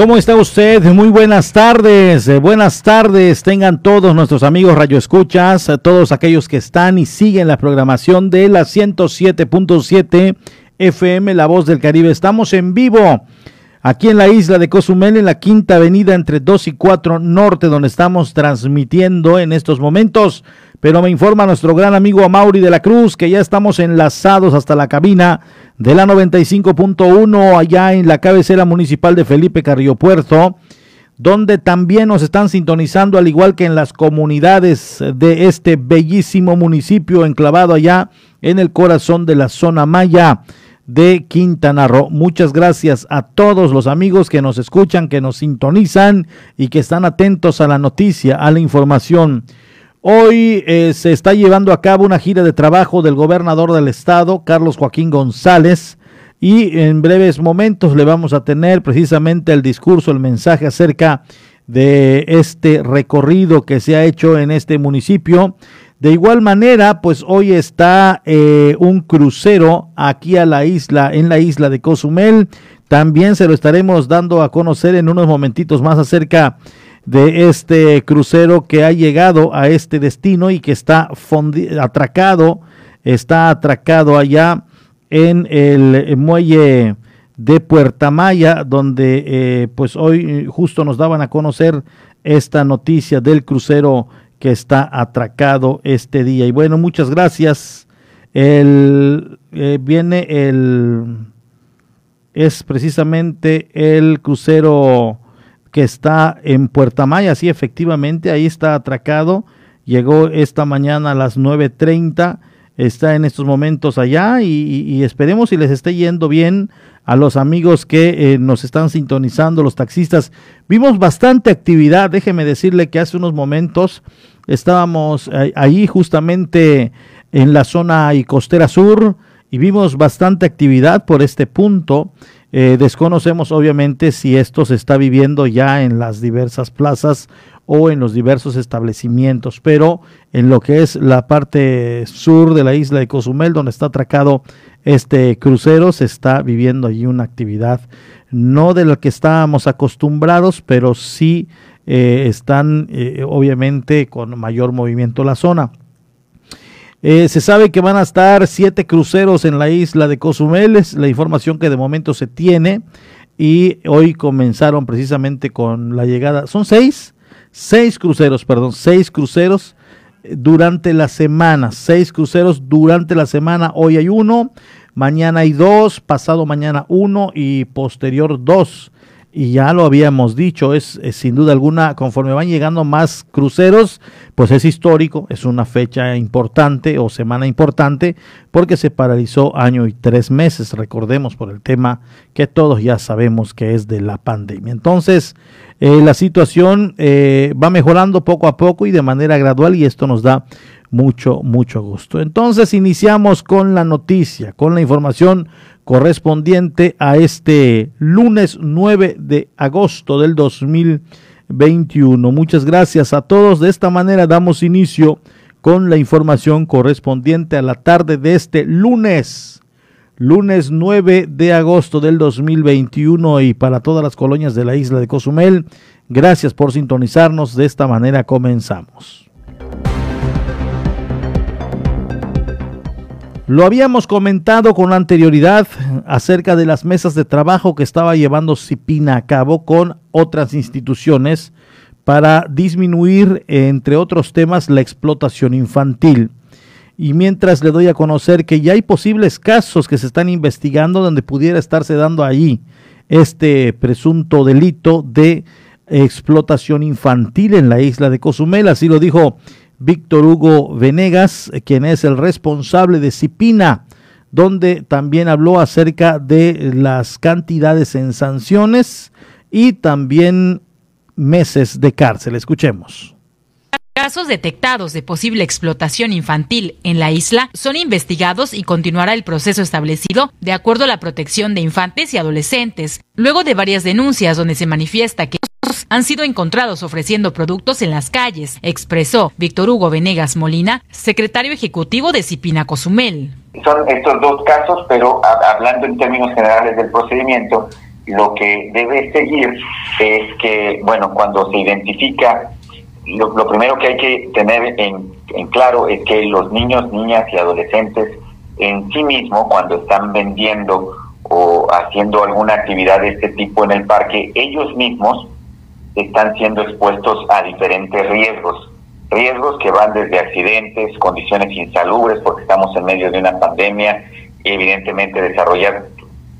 ¿Cómo está usted? Muy buenas tardes. Eh, buenas tardes. Tengan todos nuestros amigos Radio Escuchas, todos aquellos que están y siguen la programación de la 107.7 FM La Voz del Caribe. Estamos en vivo aquí en la isla de Cozumel, en la quinta avenida entre 2 y 4 Norte, donde estamos transmitiendo en estos momentos. Pero me informa nuestro gran amigo Amaury de la Cruz que ya estamos enlazados hasta la cabina de la 95.1 allá en la cabecera municipal de Felipe Carrillo Puerto, donde también nos están sintonizando, al igual que en las comunidades de este bellísimo municipio enclavado allá en el corazón de la zona maya de Quintana Roo. Muchas gracias a todos los amigos que nos escuchan, que nos sintonizan y que están atentos a la noticia, a la información. Hoy eh, se está llevando a cabo una gira de trabajo del gobernador del estado, Carlos Joaquín González, y en breves momentos le vamos a tener precisamente el discurso, el mensaje acerca de este recorrido que se ha hecho en este municipio de igual manera, pues hoy está eh, un crucero aquí a la isla, en la isla de Cozumel. También se lo estaremos dando a conocer en unos momentitos más acerca de este crucero que ha llegado a este destino y que está atracado, está atracado allá en el muelle de Puerta Maya, donde eh, pues hoy justo nos daban a conocer esta noticia del crucero que está atracado este día. Y bueno, muchas gracias. El, eh, viene el, es precisamente el crucero que está en Puerta Maya, sí, efectivamente, ahí está atracado. Llegó esta mañana a las 9.30, está en estos momentos allá y, esperemos si les esté yendo bien a los amigos que eh, nos están sintonizando, los taxistas. Vimos bastante actividad, déjeme decirle que hace unos momentos estábamos eh, ahí justamente en la zona y costera sur y vimos bastante actividad por este punto. Eh, desconocemos obviamente si esto se está viviendo ya en las diversas plazas o en los diversos establecimientos, pero en lo que es la parte sur de la isla de Cozumel, donde está atracado este crucero, se está viviendo allí una actividad no de la que estábamos acostumbrados, pero sí eh, están eh, obviamente con mayor movimiento la zona. Eh, se sabe que van a estar siete cruceros en la isla de Cozumel, es la información que de momento se tiene y hoy comenzaron precisamente con la llegada, son seis, seis cruceros, perdón, seis cruceros durante la semana, seis cruceros durante la semana, hoy hay uno, mañana hay dos, pasado mañana uno y posterior dos y ya lo habíamos dicho, es, sin duda alguna, conforme van llegando más cruceros, pues es histórico, es una fecha importante o semana importante, porque se paralizó año y tres meses, recordemos por el tema que todos ya sabemos que es de la pandemia. Entonces, eh, la situación eh, va mejorando poco a poco y de manera gradual y esto nos da mucho, mucho gusto. Entonces, iniciamos con la noticia, con la información correspondiente a este lunes 9 de agosto del 2021. Muchas gracias a todos. De esta manera damos inicio con la información correspondiente a la tarde de este lunes, lunes 9 de agosto del 2021 y para todas las colonias de la isla de Cozumel. Gracias por sintonizarnos. De esta manera comenzamos. Lo habíamos comentado con anterioridad acerca de las mesas de trabajo que estaba llevando Cipina a cabo con otras instituciones para disminuir, entre otros temas, la explotación infantil. Y mientras le doy a conocer que ya hay posibles casos que se están investigando donde pudiera estarse dando allí este presunto delito de explotación infantil en la isla de Cozumel, así lo dijo Víctor Hugo Venegas, quien es el responsable de Cipina, donde también habló acerca de las cantidades en sanciones y también meses de cárcel. Escuchemos. Casos detectados de posible explotación infantil en la isla son investigados y continuará el proceso establecido de acuerdo a la protección de infantes y adolescentes, luego de varias denuncias donde se manifiesta que han sido encontrados ofreciendo productos en las calles, expresó Víctor Hugo Venegas Molina, secretario ejecutivo de Cipina Cozumel. Son estos dos casos, pero hablando en términos generales del procedimiento, lo que debe seguir es que, bueno, cuando se identifica, lo, primero que hay que tener en, en, claro es que los niños, niñas y adolescentes en sí mismos, cuando están vendiendo o haciendo alguna actividad de este tipo en el parque, ellos mismos están siendo expuestos a diferentes riesgos. Riesgos que van desde accidentes, condiciones insalubres, porque estamos en medio de una pandemia, evidentemente desarrollar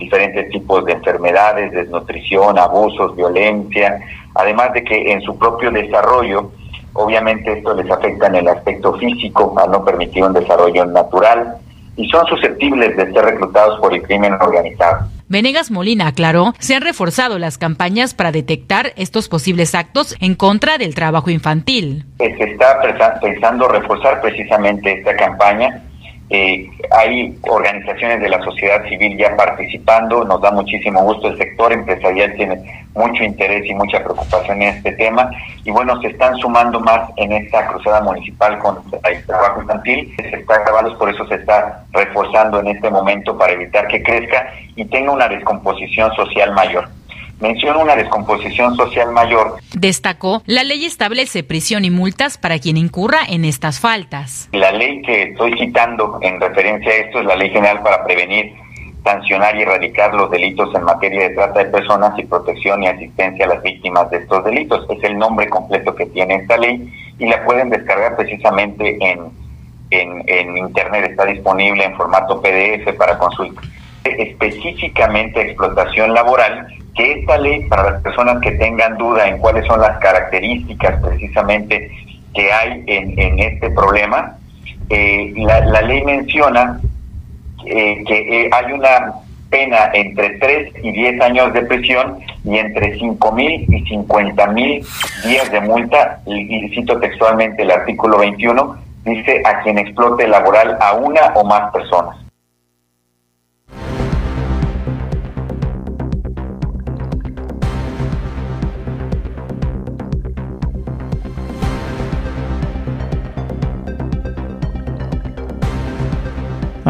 diferentes tipos de enfermedades, desnutrición, abusos, violencia, además de que en su propio desarrollo, obviamente esto les afecta en el aspecto físico, al no permitir un desarrollo natural, y son susceptibles de ser reclutados por el crimen organizado. Venegas Molina aclaró, se han reforzado las campañas para detectar estos posibles actos en contra del trabajo infantil. Se está pensando reforzar precisamente esta campaña eh, hay organizaciones de la sociedad civil ya participando, nos da muchísimo gusto, el sector empresarial tiene mucho interés y mucha preocupación en este tema. Y bueno, se están sumando más en esta cruzada municipal con el trabajo infantil, se está grabando, por eso se está reforzando en este momento para evitar que crezca y tenga una descomposición social mayor menciona una descomposición social mayor. Destacó, la ley establece prisión y multas para quien incurra en estas faltas. La ley que estoy citando en referencia a esto es la Ley General para Prevenir, Sancionar y Erradicar los Delitos en materia de trata de personas y protección y asistencia a las víctimas de estos delitos. Es el nombre completo que tiene esta ley y la pueden descargar precisamente en, en, en Internet. Está disponible en formato PDF para consulta. Específicamente explotación laboral que esta ley, para las personas que tengan duda en cuáles son las características precisamente que hay en, este problema, eh, la, ley menciona eh, que eh, hay una pena entre 3 y 10 años de prisión y entre 5 mil y 50 mil días de multa, y, cito textualmente el artículo 21, dice a quien explote laboral a una o más personas.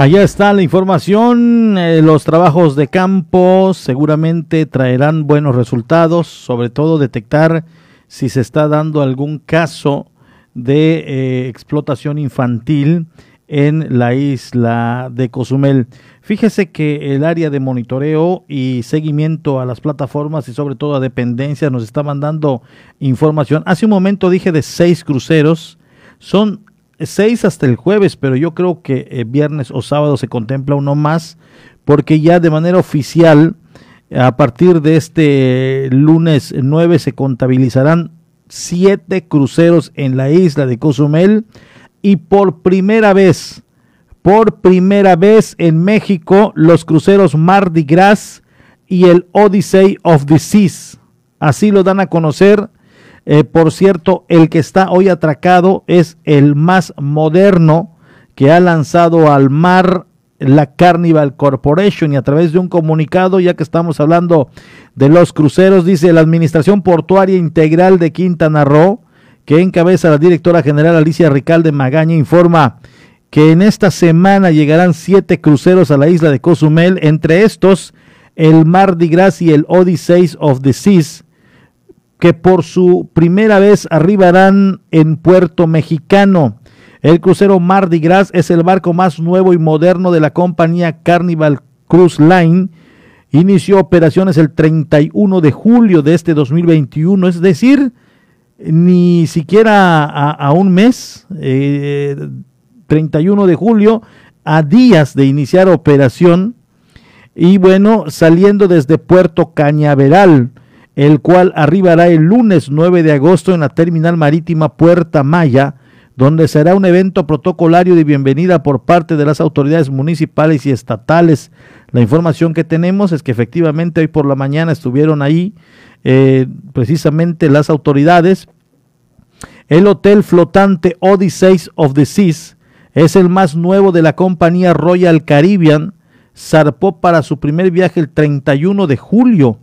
Allá está la información, eh, los trabajos de campo seguramente traerán buenos resultados, sobre todo detectar si se está dando algún caso de eh, explotación infantil en la isla de Cozumel. Fíjese que el área de monitoreo y seguimiento a las plataformas y sobre todo a dependencias nos está mandando información. Hace un momento dije de seis cruceros, son seis hasta el jueves, pero yo creo que eh, viernes o sábado se contempla uno más, porque ya de manera oficial, a partir de este lunes 9 se contabilizarán siete cruceros en la isla de Cozumel y por primera vez, por primera vez en México, los cruceros Mardi Gras y el Odyssey of the Seas. Así lo dan a conocer eh, por cierto, el que está hoy atracado es el más moderno que ha lanzado al mar la Carnival Corporation y a través de un comunicado, ya que estamos hablando de los cruceros, dice la Administración Portuaria Integral de Quintana Roo, que encabeza la directora general Alicia Ricalde Magaña, informa que en esta semana llegarán siete cruceros a la isla de Cozumel, entre estos el Mardi Gras y el Odyssey of the Seas, que por su primera vez arribarán en Puerto Mexicano. El crucero Mardi Gras es el barco más nuevo y moderno de la compañía Carnival Cruise Line. Inició operaciones el 31 de julio de este 2021, es decir, ni siquiera a, un mes, 31 eh, de julio, a días de iniciar operación. Y bueno, saliendo desde Puerto Cañaveral, el cual arribará el lunes 9 de agosto en la terminal marítima Puerta Maya, donde será un evento protocolario de bienvenida por parte de las autoridades municipales y estatales. La información que tenemos es que efectivamente hoy por la mañana estuvieron ahí eh, precisamente las autoridades. El hotel flotante Odyssey of the Seas es el más nuevo de la compañía Royal Caribbean. Zarpó para su primer viaje el 31 de julio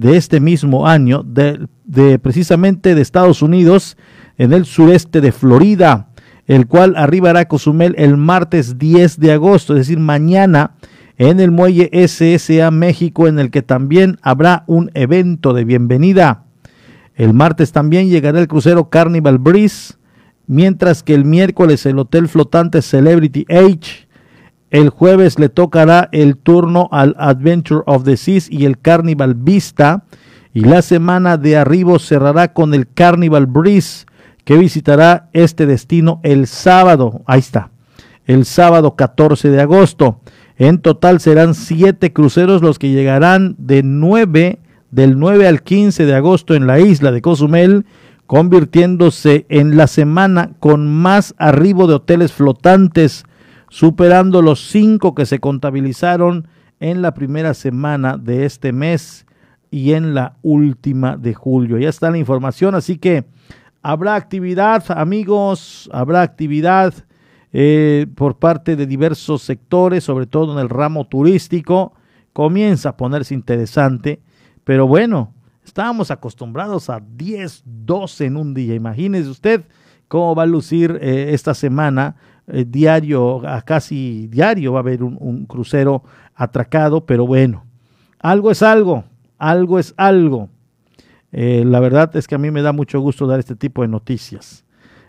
de este mismo año, de, precisamente de Estados Unidos, en el sureste de Florida, el cual arribará a Cozumel el martes 10 de agosto, es decir, mañana en el muelle SSA México en el que también habrá un evento de bienvenida. El martes también llegará el crucero Carnival Breeze, mientras que el miércoles el hotel flotante Celebrity Age. El jueves le tocará el turno al Adventure of the Seas y el Carnival Vista. Y la semana de arribo cerrará con el Carnival Breeze, que visitará este destino el sábado. Ahí está, el sábado 14 de agosto. En total serán siete cruceros los que llegarán de 9 del 9 al 15 de agosto en la isla de Cozumel, convirtiéndose en la semana con más arribo de hoteles flotantes, superando los cinco que se contabilizaron en la primera semana de este mes y en la última de julio. Ya está la información, así que habrá actividad, amigos, habrá actividad eh, por parte de diversos sectores, sobre todo en el ramo turístico. Comienza a ponerse interesante pero bueno, estábamos acostumbrados a 10, 12 en un día. Imagínese usted cómo va a lucir eh, esta semana. Eh, diario, a casi diario va a haber un, crucero atracado, pero bueno, algo es algo, algo es algo. Eh, la verdad es que a mí me da mucho gusto dar este tipo de noticias.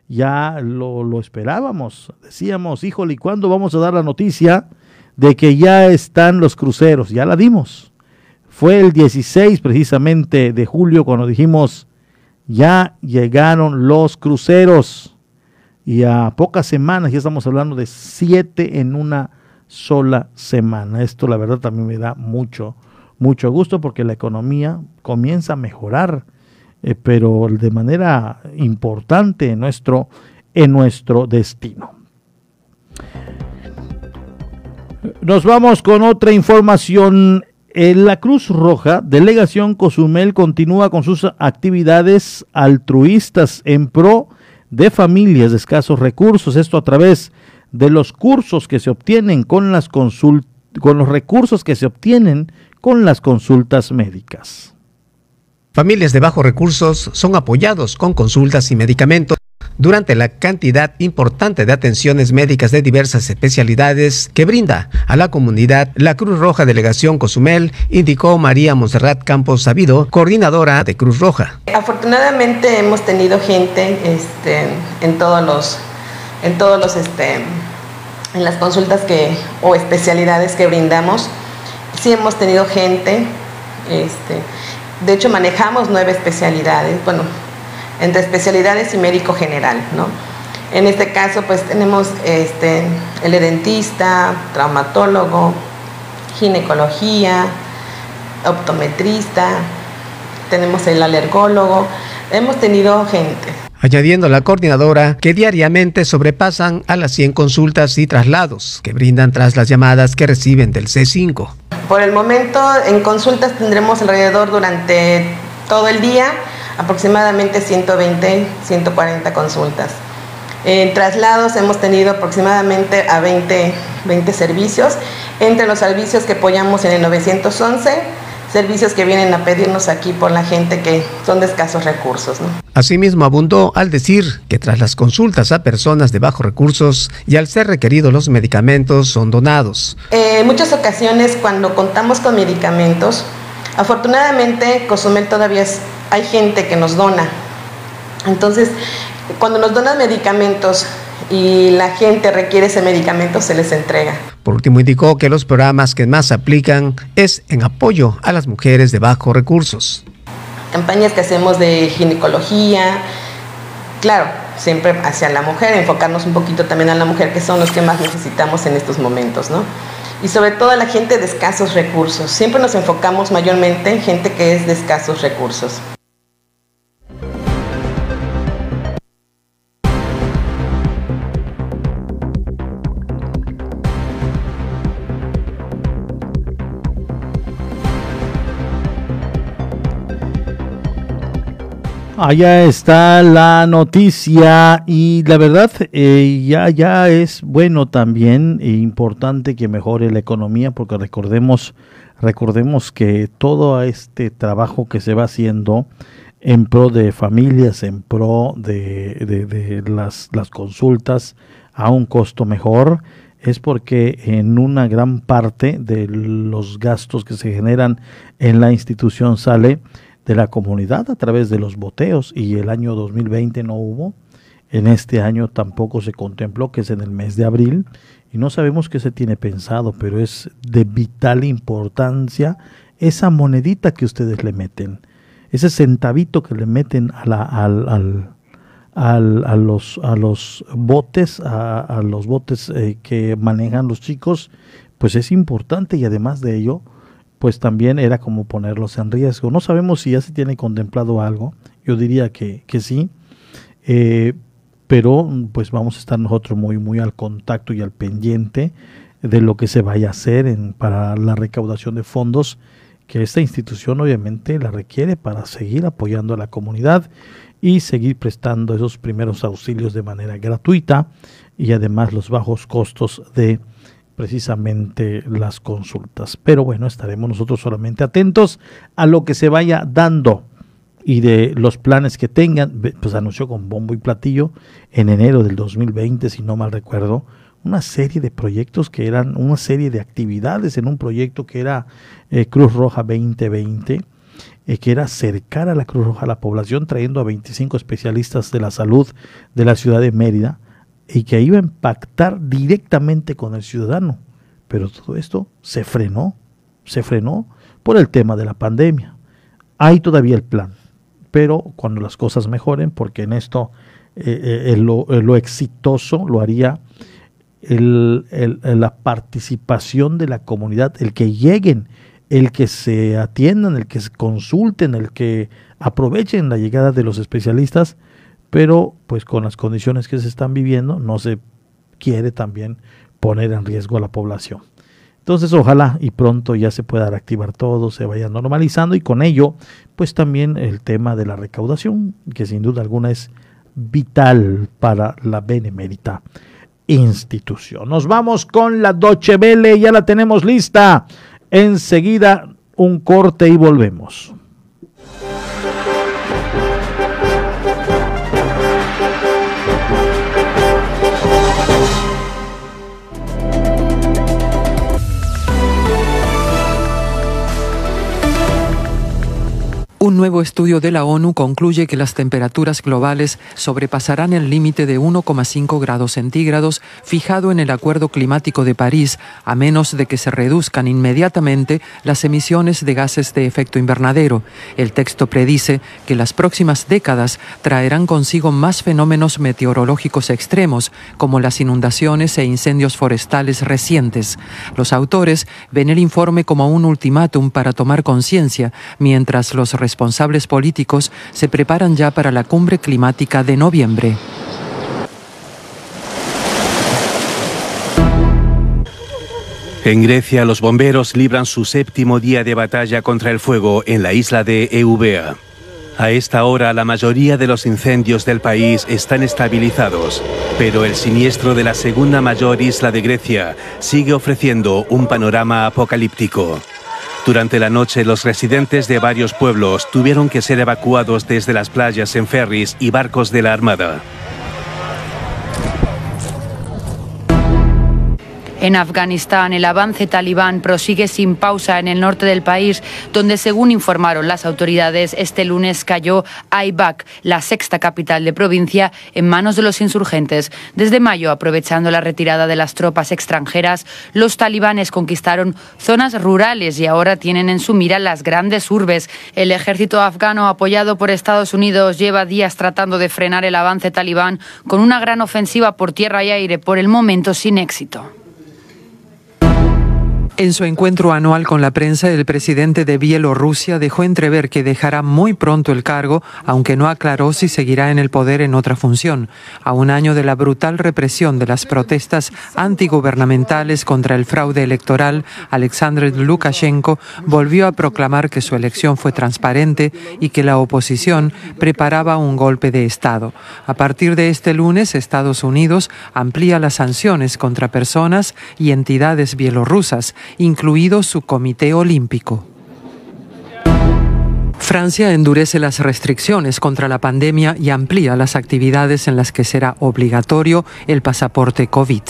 Ya lo, lo esperábamos, decíamos, híjole, ¿y cuándo vamos a dar la noticia de que ya están los cruceros? Ya la dimos fue el 16 precisamente de julio cuando dijimos, ya llegaron los cruceros. Y a pocas semanas, ya estamos hablando de siete en una sola semana. Esto la verdad también me da mucho, mucho gusto porque la economía comienza a mejorar, eh, pero de manera importante en nuestro, en nuestro destino. Nos vamos con otra información la Cruz Roja, Delegación Cozumel continúa con sus actividades altruistas en pro de familias de escasos recursos, esto a través de los cursos que se obtienen con las con los recursos que se obtienen con las consultas médicas. Familias de bajos recursos son apoyados con consultas y medicamentos durante la cantidad importante de atenciones médicas de diversas especialidades que brinda a la comunidad la Cruz Roja Delegación Cozumel, indicó María Monserrat Campos Sabido, coordinadora de Cruz Roja. Afortunadamente hemos tenido gente este, en todos los, en todos los, este, en las consultas que, o especialidades que brindamos, sí hemos tenido gente, este, de hecho manejamos nueve especialidades, bueno, entre especialidades y médico general, ¿no? En este caso, pues tenemos este, el dentista, traumatólogo, ginecología, optometrista, tenemos el alergólogo, hemos tenido gente. Añadiendo la coordinadora que diariamente sobrepasan a las 100 consultas y traslados que brindan tras las llamadas que reciben del C5. Por el momento, en consultas tendremos alrededor durante todo el día aproximadamente 120, 140 consultas. En traslados hemos tenido aproximadamente a 20, 20 servicios, entre los servicios que apoyamos en el 911, servicios que vienen a pedirnos aquí por la gente que son de escasos recursos. Asimismo, abundó al decir que tras las consultas a personas de bajos recursos y al ser requeridos los medicamentos son donados. en muchas ocasiones cuando contamos con medicamentos, afortunadamente Cozumel todavía es hay gente que nos dona. Entonces, cuando nos donan medicamentos y la gente requiere ese medicamento, se les entrega. Por último, indicó que los programas que más aplican es en apoyo a las mujeres de bajos recursos. Campañas que hacemos de ginecología, claro, siempre hacia la mujer, enfocarnos un poquito también a la mujer, que son los que más necesitamos en estos momentos, ¿no? Y sobre todo a la gente de escasos recursos. Siempre nos enfocamos mayormente en gente que es de escasos recursos. Allá está la noticia y la verdad eh, ya, ya es bueno también e importante que mejore la economía porque recordemos, recordemos que todo este trabajo que se va haciendo en pro de familias, en pro de, las, las consultas a un costo mejor, es porque en una gran parte de los gastos que se generan en la institución sale de la comunidad a través de los boteos y el año 2020 no hubo, en este año tampoco se contempló que es en el mes de abril y no sabemos qué se tiene pensado, pero es de vital importancia esa monedita que ustedes le meten, ese centavito que le meten a la, al, al, a, los, a los botes, a, los botes eh, que manejan los chicos, pues es importante y además de ello, pues también era como ponerlos en riesgo. No sabemos si ya se tiene contemplado algo, yo diría que, que sí, eh, pero pues vamos a estar nosotros muy, muy al contacto y al pendiente de lo que se vaya a hacer en, para la recaudación de fondos que esta institución obviamente la requiere para seguir apoyando a la comunidad y seguir prestando esos primeros auxilios de manera gratuita y además los bajos costos de precisamente las consultas. Pero bueno, estaremos nosotros solamente atentos a lo que se vaya dando y de los planes que tengan, pues anunció con bombo y platillo en enero del 2020, si no mal recuerdo, una serie de proyectos que eran una serie de actividades en un proyecto que era eh, Cruz Roja 2020 eh, que era acercar a la Cruz Roja a la población, trayendo a 25 especialistas de la salud de la ciudad de Mérida, y que iba a impactar directamente con el ciudadano. Pero todo esto se frenó, se frenó por el tema de la pandemia. Hay todavía el plan, pero cuando las cosas mejoren, porque en esto eh, eh, lo, exitoso lo haría la participación de la comunidad, el que lleguen el que se atiendan, el que se consulten, el que aprovechen la llegada de los especialistas, pero pues con las condiciones que se están viviendo no se quiere también poner en riesgo a la población. Entonces ojalá y pronto ya se pueda reactivar todo, se vaya normalizando y con ello pues también el tema de la recaudación, que sin duda alguna es vital para la benemérita institución. Nos vamos con la Doche Vele, ya la tenemos lista. Enseguida un corte y volvemos. Un nuevo estudio de la ONU concluye que las temperaturas globales sobrepasarán el límite de 1,5 grados centígrados fijado en el Acuerdo Climático de París, a menos de que se reduzcan inmediatamente las emisiones de gases de efecto invernadero. El texto predice que las próximas décadas traerán consigo más fenómenos meteorológicos extremos, como las inundaciones e incendios forestales recientes. Los autores ven el informe como un ultimátum para tomar conciencia, mientras los políticos se preparan ya para la cumbre climática de noviembre. En Grecia, los bomberos libran su séptimo día de batalla contra el fuego en la isla de Eubea. A esta hora, la mayoría de los incendios del país están estabilizados, pero el siniestro de la segunda mayor isla de Grecia sigue ofreciendo un panorama apocalíptico. Durante la noche, los residentes de varios pueblos tuvieron que ser evacuados desde las playas en ferries y barcos de la Armada. En Afganistán, el avance talibán prosigue sin pausa en el norte del país, donde, según informaron las autoridades, este lunes cayó Aibak, la sexta capital de provincia, en manos de los insurgentes. Desde mayo, aprovechando la retirada de las tropas extranjeras, los talibanes conquistaron zonas rurales y ahora tienen en su mira las grandes urbes. El ejército afgano, apoyado por Estados Unidos, lleva días tratando de frenar el avance talibán con una gran ofensiva por tierra y aire, por el momento sin éxito. En su encuentro anual con la prensa, el presidente de Bielorrusia dejó entrever que dejará muy pronto el cargo, aunque no aclaró si seguirá en el poder en otra función. A un año de la brutal represión de las protestas antigubernamentales contra el fraude electoral, Alexander Lukashenko volvió a proclamar que su elección fue transparente y que la oposición preparaba un golpe de Estado. A partir de este lunes, Estados Unidos amplía las sanciones contra personas y entidades bielorrusas incluido su Comité Olímpico. Francia endurece las restricciones contra la pandemia y amplía las actividades en las que será obligatorio el pasaporte COVID.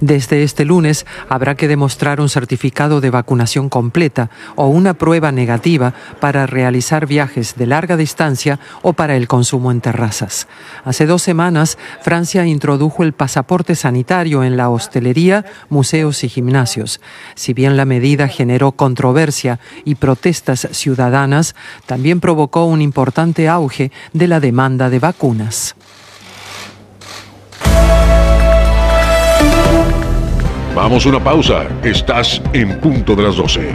Desde este lunes habrá que demostrar un certificado de vacunación completa o una prueba negativa para realizar viajes de larga distancia o para el consumo en terrazas. Hace dos semanas, Francia introdujo el pasaporte sanitario en la hostelería, museos y gimnasios. Si bien la medida generó controversia y protestas ciudadanas, también provocó un importante auge de la demanda de vacunas. Vamos a una pausa. Estás en punto de las 12.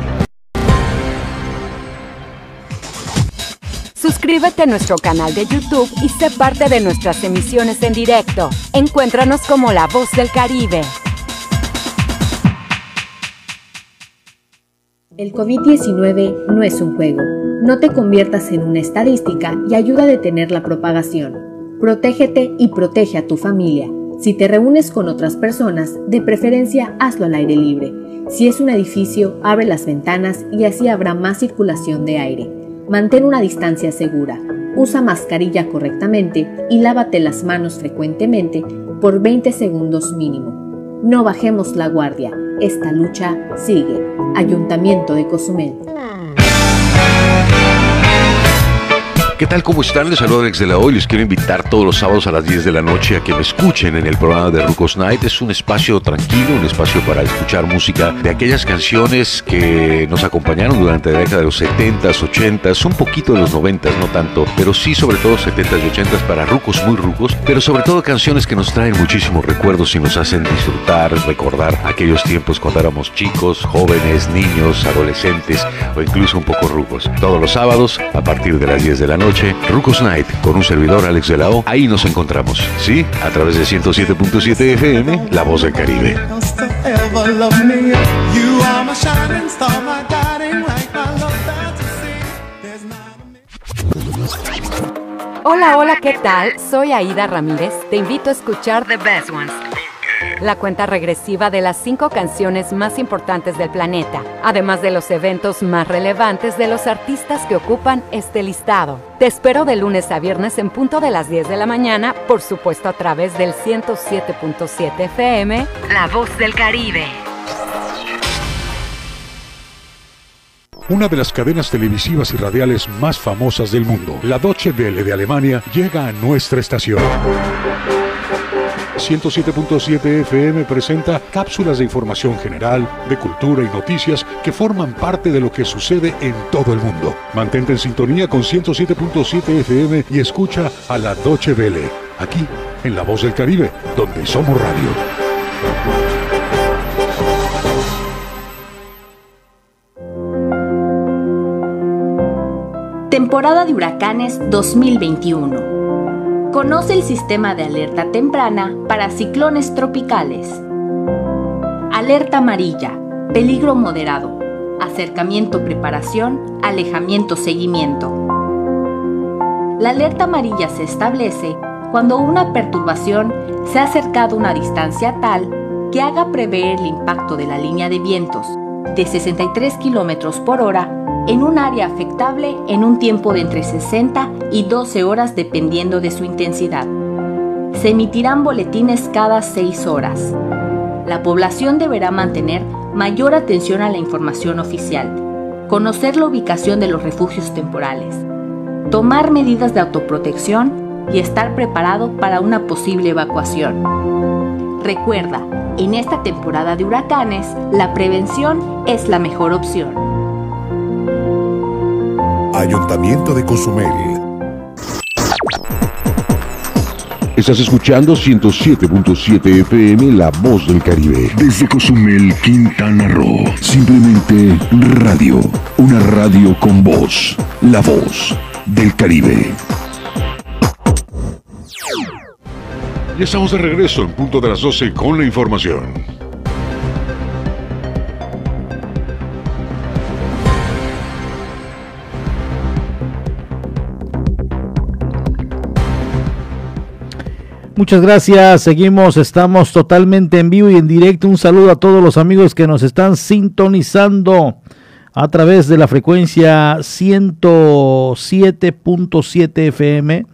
Suscríbete a nuestro canal de YouTube y sé parte de nuestras emisiones en directo. Encuéntranos como La Voz del Caribe. El COVID-19 no es un juego. No te conviertas en una estadística y ayuda a detener la propagación. Protégete y protege a tu familia. Si te reúnes con otras personas, de preferencia hazlo al aire libre. Si es un edificio, abre las ventanas y así habrá más circulación de aire. Mantén una distancia segura. Usa mascarilla correctamente y lávate las manos frecuentemente por 20 segundos mínimo. No bajemos la guardia. Esta lucha sigue. Ayuntamiento de Cozumel. ¿Qué tal? ¿Cómo están? Les saludo Alex de la Hoy. Les quiero invitar todos los sábados a las 10 de la noche a que me escuchen en el programa de Rucos Night. Es un espacio tranquilo, un espacio para escuchar música de aquellas canciones que nos acompañaron durante la década de los 70s, 80s, un poquito de los 90s, no tanto, pero sí sobre todo 70s y 80s para rucos muy rucos, pero sobre todo canciones que nos traen muchísimos recuerdos y nos hacen disfrutar, recordar aquellos tiempos cuando éramos chicos, jóvenes, niños, adolescentes o incluso un poco rucos. Todos los sábados a partir de las 10 de la noche noche, Rucos Night, con un servidor Alex de la. Ahí nos encontramos, ¿sí? A través de 107.7 FM, La Voz del Caribe. Hola, hola, ¿qué tal? Soy Aida Ramírez. Te invito a escuchar The Best Ones la cuenta regresiva de las cinco canciones más importantes del planeta, además de los eventos más relevantes de los artistas que ocupan este listado. Te espero de lunes a viernes en punto de las 10 de la mañana, por supuesto a través del 107.7 FM, La Voz del Caribe. Una de las cadenas televisivas y radiales más famosas del mundo, la Deutsche Welle de Alemania, llega a nuestra estación. 107.7 FM presenta cápsulas de información general, de cultura y noticias que forman parte de lo que sucede en todo el mundo. Mantente en sintonía con 107.7 FM y escucha a la Doche Vele, aquí en La Voz del Caribe, donde somos radio. Temporada de huracanes 2021. Conoce el sistema de alerta temprana para ciclones tropicales. Alerta amarilla, peligro moderado. Acercamiento, preparación, alejamiento, seguimiento. La alerta amarilla se establece cuando una perturbación se ha acercado a una distancia tal que haga prever el impacto de la línea de vientos de 63 km por hora en un área afectable en un tiempo de entre 60 y 12 horas dependiendo de su intensidad. Se emitirán boletines cada 6 horas. La población deberá mantener mayor atención a la información oficial, conocer la ubicación de los refugios temporales, tomar medidas de autoprotección y estar preparado para una posible evacuación. Recuerda, en esta temporada de huracanes, la prevención es la mejor opción. Ayuntamiento de Cozumel. Estás escuchando 107.7 FM La Voz del Caribe. Desde Cozumel, Quintana Roo. Simplemente radio. Una radio con voz. La Voz del Caribe. Ya estamos de regreso en punto de las 12 con la información. Muchas gracias, seguimos, estamos totalmente en vivo y en directo. Un saludo a todos los amigos que nos están sintonizando a través de la frecuencia 107.7 FM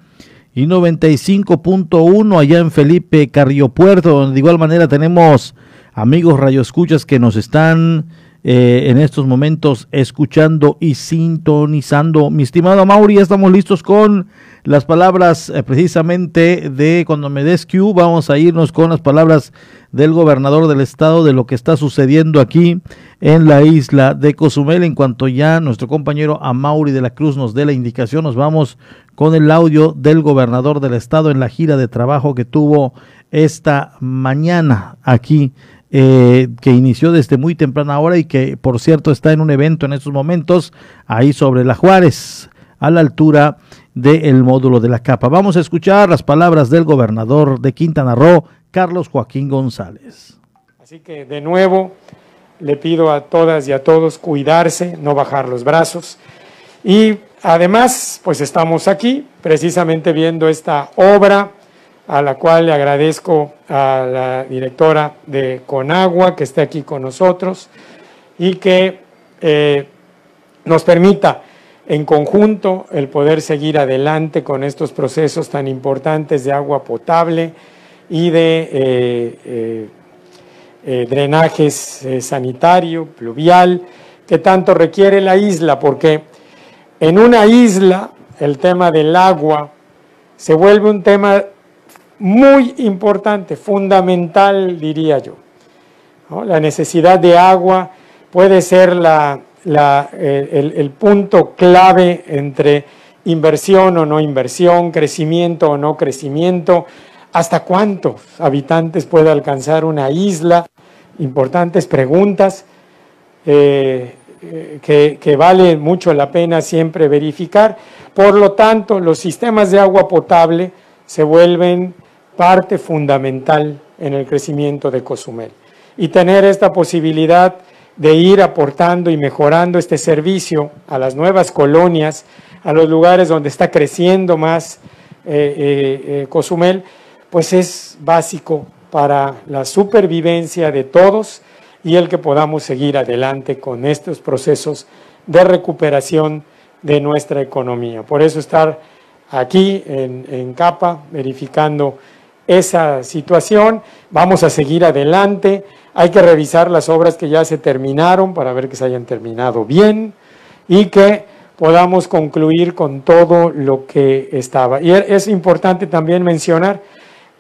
y 95.1 allá en Felipe Carrillo Puerto, donde de igual manera tenemos amigos radioescuchas que nos están eh, en estos momentos escuchando y sintonizando. Mi estimado Mauri, ya estamos listos con las palabras eh, precisamente de cuando me des vamos a irnos con las palabras del gobernador del estado de lo que está sucediendo aquí en la isla de Cozumel. En cuanto ya nuestro compañero Amauri de la Cruz nos dé la indicación, nos vamos con el audio del gobernador del estado en la gira de trabajo que tuvo esta mañana aquí eh, que inició desde muy temprana hora y que por cierto está en un evento en estos momentos ahí sobre la Juárez, a la altura del módulo de la capa. Vamos a escuchar las palabras del gobernador de Quintana Roo, Carlos Joaquín González. Así que de nuevo le pido a todas y a todos cuidarse, no bajar los brazos. Y además, pues estamos aquí precisamente viendo esta obra a la cual le agradezco a la directora de Conagua que esté aquí con nosotros y que eh, nos permita en conjunto el poder seguir adelante con estos procesos tan importantes de agua potable y de eh, eh, drenajes sanitario, pluvial, que tanto requiere la isla, porque en una isla el tema del agua se vuelve un tema muy importante, fundamental, diría yo. La necesidad de agua puede ser la, el, punto clave entre inversión o no inversión, crecimiento o no crecimiento, hasta cuántos habitantes puede alcanzar una isla, importantes preguntas eh, que, que vale mucho la pena siempre verificar. Por lo tanto, los sistemas de agua potable se vuelven parte fundamental en el crecimiento de Cozumel. Y tener esta posibilidad de ir aportando y mejorando este servicio a las nuevas colonias, a los lugares donde está creciendo más eh, eh, eh, Cozumel, pues es básico para la supervivencia de todos y el que podamos seguir adelante con estos procesos de recuperación de nuestra economía. Por eso estar aquí en, en Capa verificando esa situación. Vamos a seguir adelante. Hay que revisar las obras que ya se terminaron para ver que se hayan terminado bien y que podamos concluir con todo lo que estaba. Y es importante también mencionar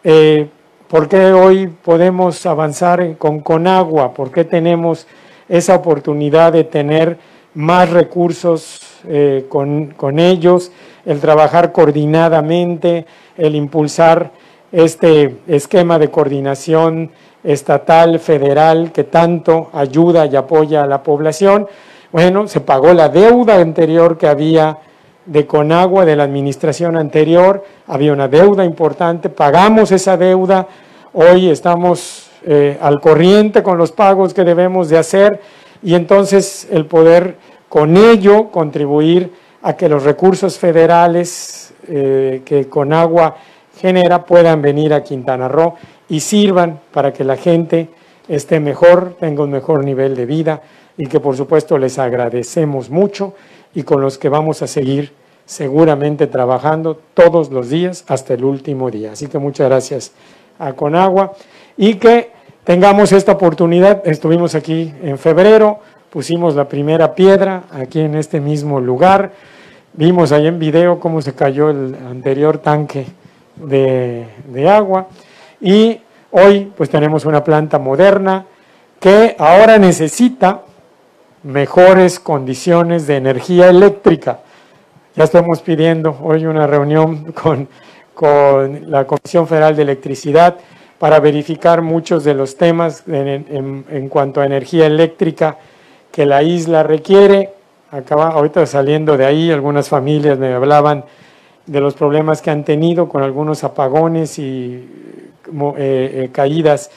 eh, por qué hoy podemos avanzar con Conagua, por qué tenemos esa oportunidad de tener más recursos eh, con, con ellos, el trabajar coordinadamente, el impulsar este esquema de coordinación estatal, federal, que tanto ayuda y apoya a la población. Bueno, se pagó la deuda anterior que había de Conagua, de la administración anterior, había una deuda importante, pagamos esa deuda, hoy estamos eh, al corriente con los pagos que debemos de hacer y entonces el poder con ello contribuir a que los recursos federales eh, que Conagua genera puedan venir a Quintana Roo y sirvan para que la gente esté mejor, tenga un mejor nivel de vida y que por supuesto les agradecemos mucho y con los que vamos a seguir seguramente trabajando todos los días hasta el último día. Así que muchas gracias a Conagua y que tengamos esta oportunidad. Estuvimos aquí en febrero, pusimos la primera piedra aquí en este mismo lugar. Vimos ahí en video cómo se cayó el anterior tanque de, agua y hoy pues tenemos una planta moderna que ahora necesita mejores condiciones de energía eléctrica. Ya estamos pidiendo hoy una reunión con, con la Comisión Federal de Electricidad para verificar muchos de los temas en, en, cuanto a energía eléctrica que la isla requiere. Acaba ahorita saliendo de ahí, algunas familias me hablaban de los problemas que han tenido con algunos apagones y eh, eh, caídas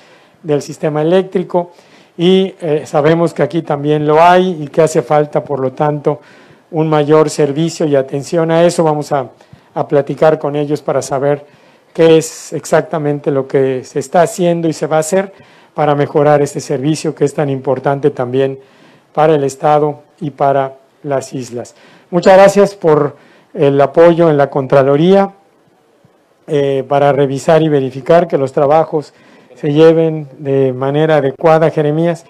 del sistema eléctrico y eh, sabemos que aquí también lo hay y que hace falta, por lo tanto, un mayor servicio y atención a eso. Vamos a, a platicar con ellos para saber qué es exactamente lo que se está haciendo y se va a hacer para mejorar este servicio que es tan importante también para el Estado y para las islas. Muchas gracias por el apoyo en la Contraloría eh, para revisar y verificar que los trabajos se lleven de manera adecuada, Jeremías,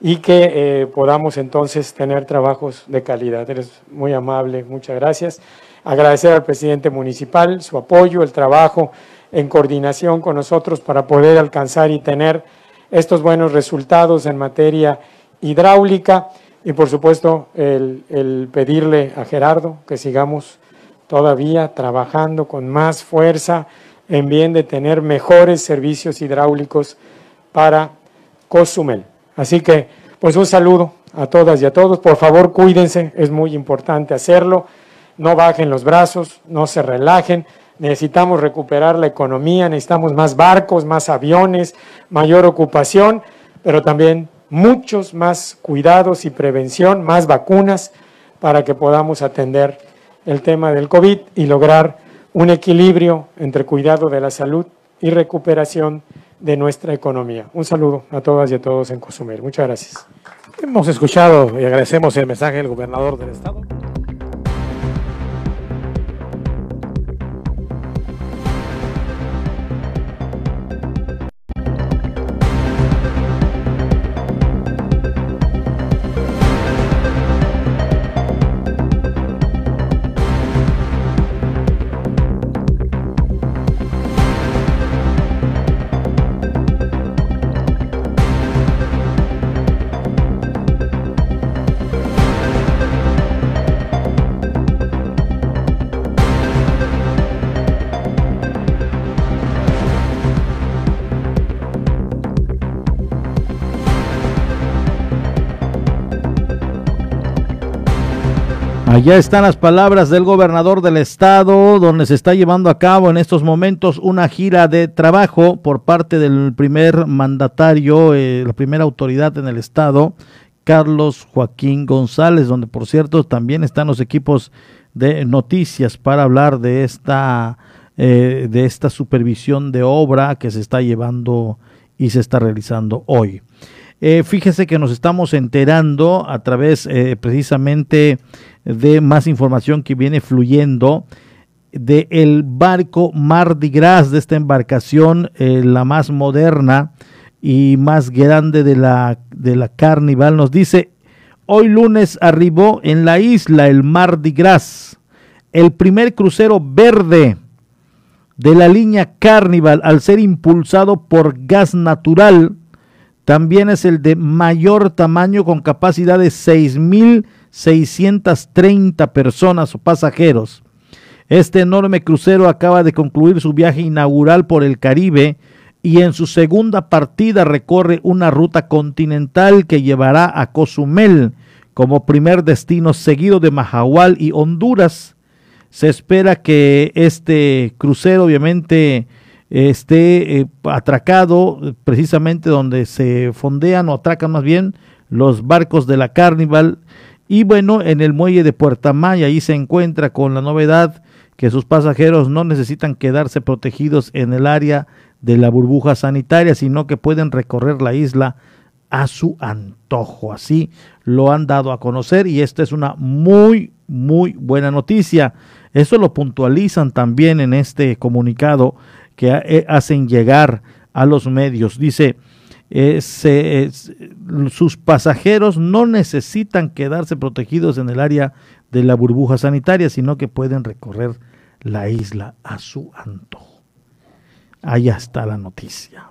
y que eh, podamos entonces tener trabajos de calidad. Eres muy amable, muchas gracias. Agradecer al presidente municipal su apoyo, el trabajo en coordinación con nosotros para poder alcanzar y tener estos buenos resultados en materia hidráulica y por supuesto el, el pedirle a Gerardo que sigamos todavía trabajando con más fuerza en bien de tener mejores servicios hidráulicos para Cozumel. Así que, pues un saludo a todas y a todos. Por favor, cuídense, es muy importante hacerlo. No bajen los brazos, no se relajen. Necesitamos recuperar la economía, necesitamos más barcos, más aviones, mayor ocupación, pero también muchos más cuidados y prevención, más vacunas para que podamos atender el tema del COVID y lograr un equilibrio entre cuidado de la salud y recuperación de nuestra economía. Un saludo a todas y a todos en Cozumel. Muchas gracias. Hemos escuchado y agradecemos el mensaje del gobernador del estado. Allá están las palabras del gobernador del estado, donde se está llevando a cabo en estos momentos una gira de trabajo por parte del primer mandatario, eh, la primera autoridad en el estado, Carlos Joaquín González, donde por cierto también están los equipos de noticias para hablar de esta, eh, de esta supervisión de obra que se está llevando y se está realizando hoy. Eh, fíjese que nos estamos enterando a través precisamente de más información que viene fluyendo de el barco Mardi Gras, de esta embarcación, eh, la más moderna y más grande de la, de la Carnival. Nos dice, hoy lunes arribó en la isla el Mardi Gras, el primer crucero verde de la línea Carnival, al ser impulsado por gas natural, también es el de mayor tamaño con capacidad de 6.000 630 personas o pasajeros. Este enorme crucero acaba de concluir su viaje inaugural por el Caribe y en su segunda partida recorre una ruta continental que llevará a Cozumel como primer destino seguido de Mahahual y Honduras. Se espera que este crucero obviamente esté eh, atracado precisamente donde se fondean o atracan más bien los barcos de la Carnival y bueno, en el muelle de Puerta Maya, ahí se encuentra con la novedad que sus pasajeros no necesitan quedarse protegidos en el área de la burbuja sanitaria, sino que pueden recorrer la isla a su antojo. Así lo han dado a conocer y esta es una muy, muy buena noticia. Eso lo puntualizan también en este comunicado que eh, hacen llegar a los medios. Dice, sus pasajeros no necesitan quedarse protegidos en el área de la burbuja sanitaria, sino que pueden recorrer la isla a su antojo. Allá está la noticia.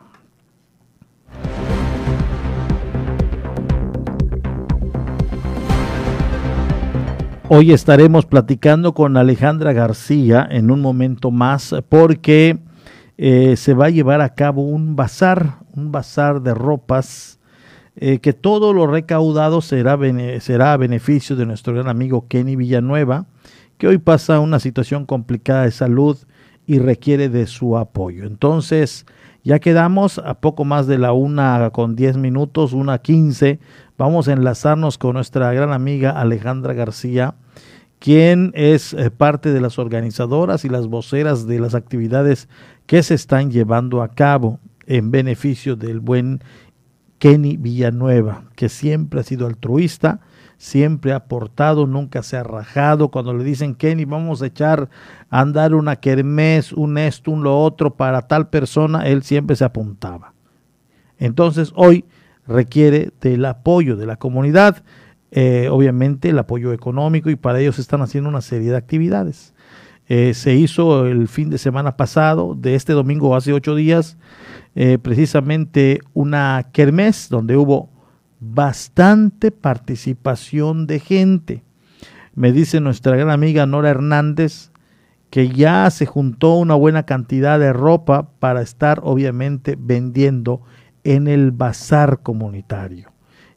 Hoy estaremos platicando con Alejandra García en un momento más porque eh, se va a llevar a cabo un bazar, un bazar de ropas, eh, que todo lo recaudado será, será a beneficio de nuestro gran amigo Kenny Villanueva, que hoy pasa una situación complicada de salud y requiere de su apoyo. Entonces, ya quedamos a poco más de la una con diez minutos, una quince. Vamos a enlazarnos con nuestra gran amiga Alejandra García, quien es eh, parte de las organizadoras y las voceras de las actividades que se están llevando a cabo en beneficio del buen Kenny Villanueva, que siempre ha sido altruista, siempre ha aportado, nunca se ha rajado. Cuando le dicen, Kenny, vamos a echar a andar una kermés, un esto, un lo otro para tal persona, él siempre se apuntaba. Entonces hoy requiere del apoyo de la comunidad, eh, obviamente el apoyo económico y para ellos están haciendo una serie de actividades. Eh, se hizo el fin de semana pasado, de este domingo hace ocho días, eh, precisamente una kermés donde hubo bastante participación de gente. Me dice nuestra gran amiga Nora Hernández que ya se juntó una buena cantidad de ropa para estar obviamente vendiendo en el bazar comunitario.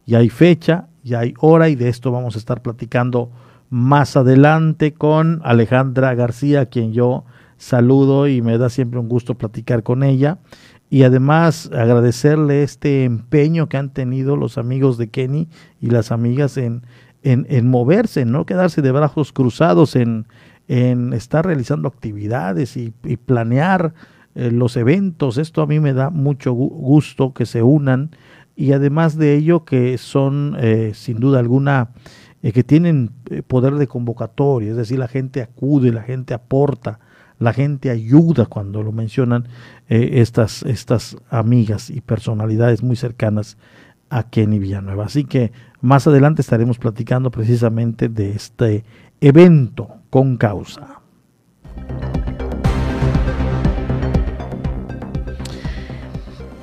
Y hay fecha, ya hay hora y de esto vamos a estar platicando más adelante con Alejandra García, quien yo saludo y me da siempre un gusto platicar con ella. Y además agradecerle este empeño que han tenido los amigos de Kenny y las amigas en, en, moverse, no quedarse de brazos cruzados, en, en estar realizando actividades y, planear eh, los eventos. Esto a mí me da mucho gusto que se unan y además de ello que son eh, sin duda alguna eh, que tienen eh, poder de convocatoria, es decir, la gente acude, la gente aporta, la gente ayuda cuando lo mencionan eh, estas, estas amigas y personalidades muy cercanas a Kenny Villanueva. Así que más adelante estaremos platicando precisamente de este evento con causa.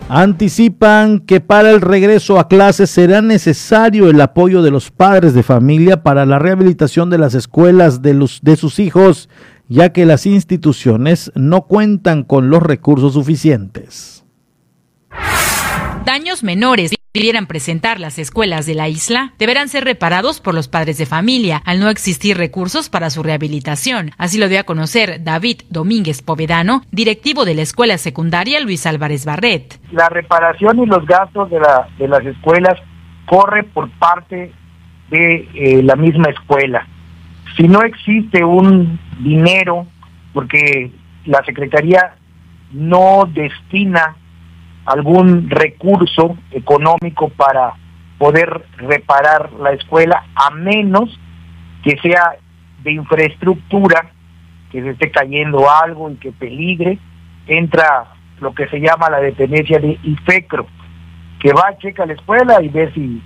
Anticipan que para el regreso a clases será necesario el apoyo de los padres de familia para la rehabilitación de las escuelas de, de sus hijos, ya que las instituciones no cuentan con los recursos suficientes. Daños menores pidieran presentar las escuelas de la isla deberán ser reparados por los padres de familia al no existir recursos para su rehabilitación. Así lo dio a conocer David Domínguez Povedano, directivo de la escuela secundaria Luis Álvarez Barret. La reparación y los gastos de, la, de las escuelas corre por parte de eh, la misma escuela. Si no existe un dinero, porque la Secretaría no destina algún recurso económico para poder reparar la escuela, a menos que sea de infraestructura, que se esté cayendo algo y que peligre, entra lo que se llama la dependencia de IFECRO, que va, checa la escuela y ve si,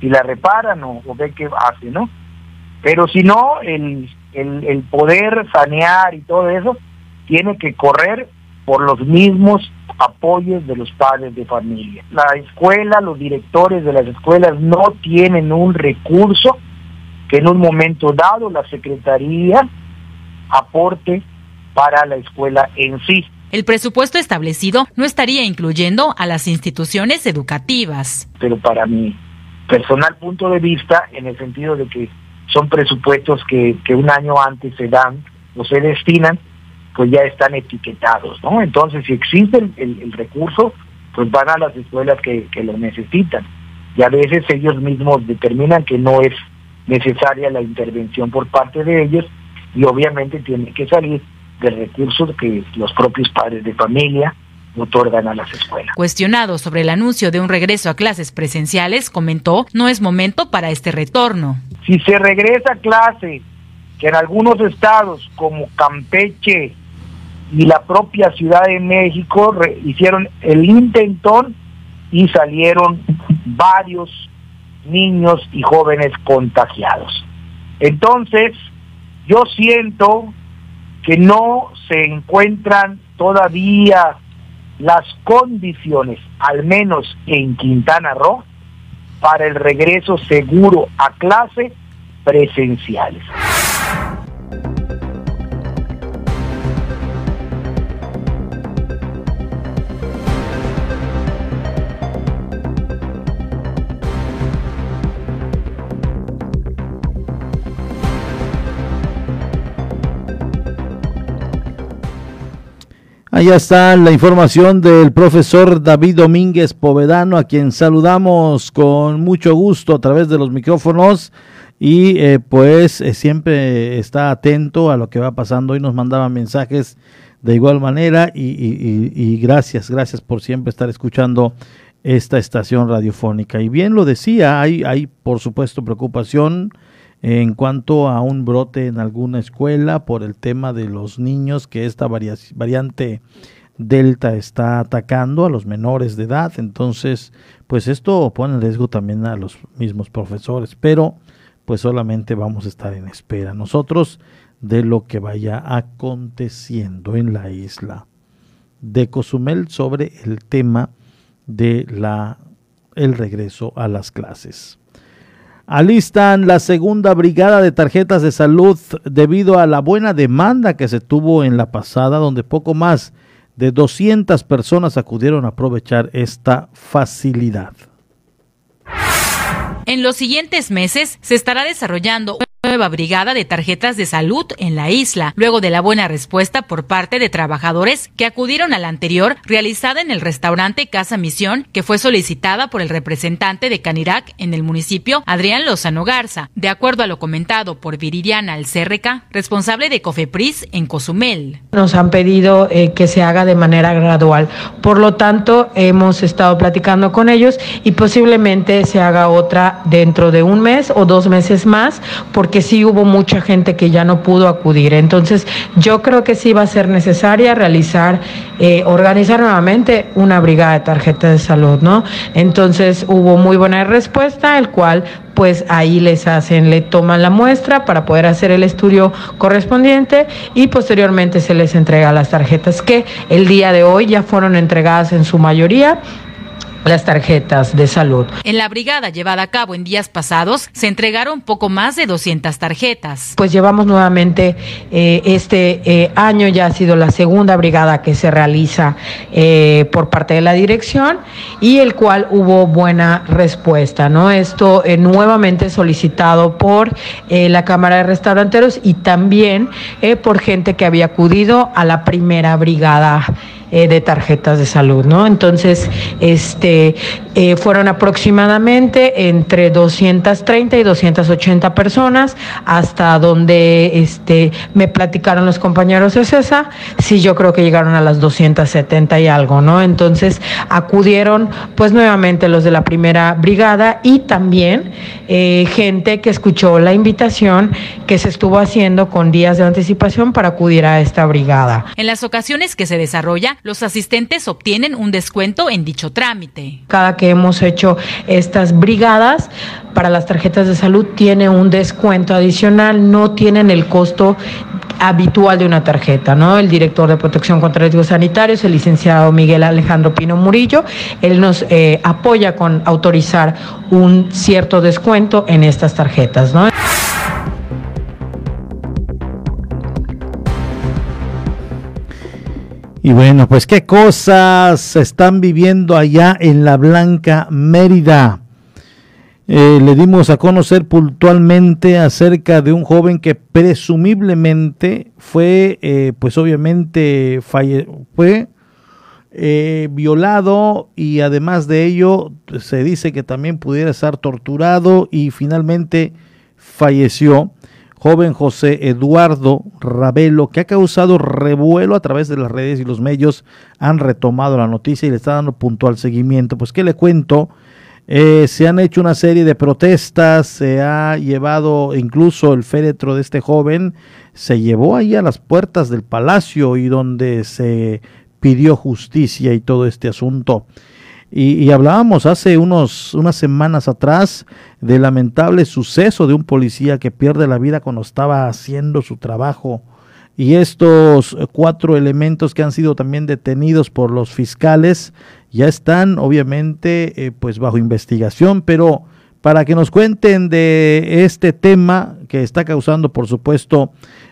si la reparan o, ve qué hace, ¿no? Pero si no, el, el, el poder sanear y todo eso tiene que correr por los mismos apoyos de los padres de familia. La escuela, los directores de las escuelas no tienen un recurso que en un momento dado la Secretaría aporte para la escuela en sí. El presupuesto establecido no estaría incluyendo a las instituciones educativas. Pero para mi personal punto de vista, en el sentido de que son presupuestos que, que un año antes se dan o se destinan, pues ya están etiquetados, ¿no? Entonces, si existe el, recurso, pues van a las escuelas que, que lo necesitan. Y a veces ellos mismos determinan que no es necesaria la intervención por parte de ellos y obviamente tiene que salir del recurso que los propios padres de familia otorgan a las escuelas. Cuestionado sobre el anuncio de un regreso a clases presenciales, comentó, no es momento para este retorno. Si se regresa a clase, que en algunos estados como Campeche, y la propia Ciudad de México hicieron el intentón y salieron varios niños y jóvenes contagiados. Entonces, yo siento que no se encuentran todavía las condiciones, al menos en Quintana Roo, para el regreso seguro a clase presenciales. Allá está la información del profesor David Domínguez Povedano, a quien saludamos con mucho gusto a través de los micrófonos y eh, pues eh, siempre está atento a lo que va pasando y nos mandaba mensajes de igual manera y, y, gracias, gracias por siempre estar escuchando esta estación radiofónica. Y bien lo decía, hay, hay por supuesto preocupación en cuanto a un brote en alguna escuela por el tema de los niños que esta variante Delta está atacando a los menores de edad. Entonces, pues esto pone en riesgo también a los mismos profesores, pero pues solamente vamos a estar en espera nosotros de lo que vaya aconteciendo en la isla de Cozumel sobre el tema de la el regreso a las clases. Alistan la segunda brigada de tarjetas de salud debido a la buena demanda que se tuvo en la pasada, donde poco más de 200 personas acudieron a aprovechar esta facilidad. En los siguientes meses se estará desarrollando nueva brigada de tarjetas de salud en la isla, luego de la buena respuesta por parte de trabajadores que acudieron a la anterior realizada en el restaurante Casa Misión, que fue solicitada por el representante de Canirac en el municipio, Adrián Lozano Garza, de acuerdo a lo comentado por Viridiana Alcérreca, responsable de Cofepris en Cozumel. Nos han pedido eh, que se haga de manera gradual, por lo tanto hemos estado platicando con ellos y posiblemente se haga otra dentro de un mes o dos meses más, porque que sí hubo mucha gente que ya no pudo acudir. Entonces, yo creo que sí va a ser necesaria realizar, eh, organizar nuevamente una brigada de tarjetas de salud, ¿no? Entonces, hubo muy buena respuesta, el cual pues ahí les hacen, le toman la muestra para poder hacer el estudio correspondiente y posteriormente se les entrega las tarjetas que el día de hoy ya fueron entregadas en su mayoría las tarjetas de salud. En la brigada llevada a cabo en días pasados se entregaron poco más de 200 tarjetas. Pues llevamos nuevamente eh, este eh, año ya ha sido la segunda brigada que se realiza eh, por parte de la dirección y el cual hubo buena respuesta, ¿no? Esto nuevamente solicitado por la Cámara de Restauranteros y también por gente que había acudido a la primera brigada eh, de tarjetas de salud, ¿no? Entonces, este, eh, fueron aproximadamente entre 230 y 280 personas, hasta donde este, me platicaron los compañeros de CESA, sí, yo creo que llegaron a las 270 y algo, ¿no? Entonces, acudieron, pues, nuevamente los de la primera brigada y también eh, gente que escuchó la invitación que se estuvo haciendo con días de anticipación para acudir a esta brigada. En las ocasiones que se desarrolla, los asistentes obtienen un descuento en dicho trámite. Cada que hemos hecho estas brigadas para las tarjetas de salud tiene un descuento adicional, no tienen el costo habitual de una tarjeta, ¿no? El director de protección contra riesgos sanitarios, el licenciado Miguel Alejandro Pino Murillo, él nos eh, apoya con autorizar un cierto descuento en estas tarjetas, ¿no? Y bueno, pues qué cosas están viviendo allá en la Blanca Mérida. Eh, le dimos a conocer puntualmente acerca de un joven que presumiblemente fue, eh, pues obviamente fue eh, violado y además de ello se dice que también pudiera estar torturado y finalmente falleció joven José Eduardo Ravelo, que ha causado revuelo a través de las redes y los medios han retomado la noticia y le está dando puntual seguimiento. Pues, ¿qué le cuento? Eh, se han hecho una serie de protestas, se ha llevado incluso el féretro de este joven, se llevó ahí a las puertas del palacio y donde se pidió justicia y todo este asunto. Y, hablábamos hace unos, unas semanas atrás del lamentable suceso de un policía que pierde la vida cuando estaba haciendo su trabajo. Y estos cuatro elementos que han sido también detenidos por los fiscales ya están obviamente eh, pues bajo investigación, pero para que nos cuenten de este tema que está causando por supuesto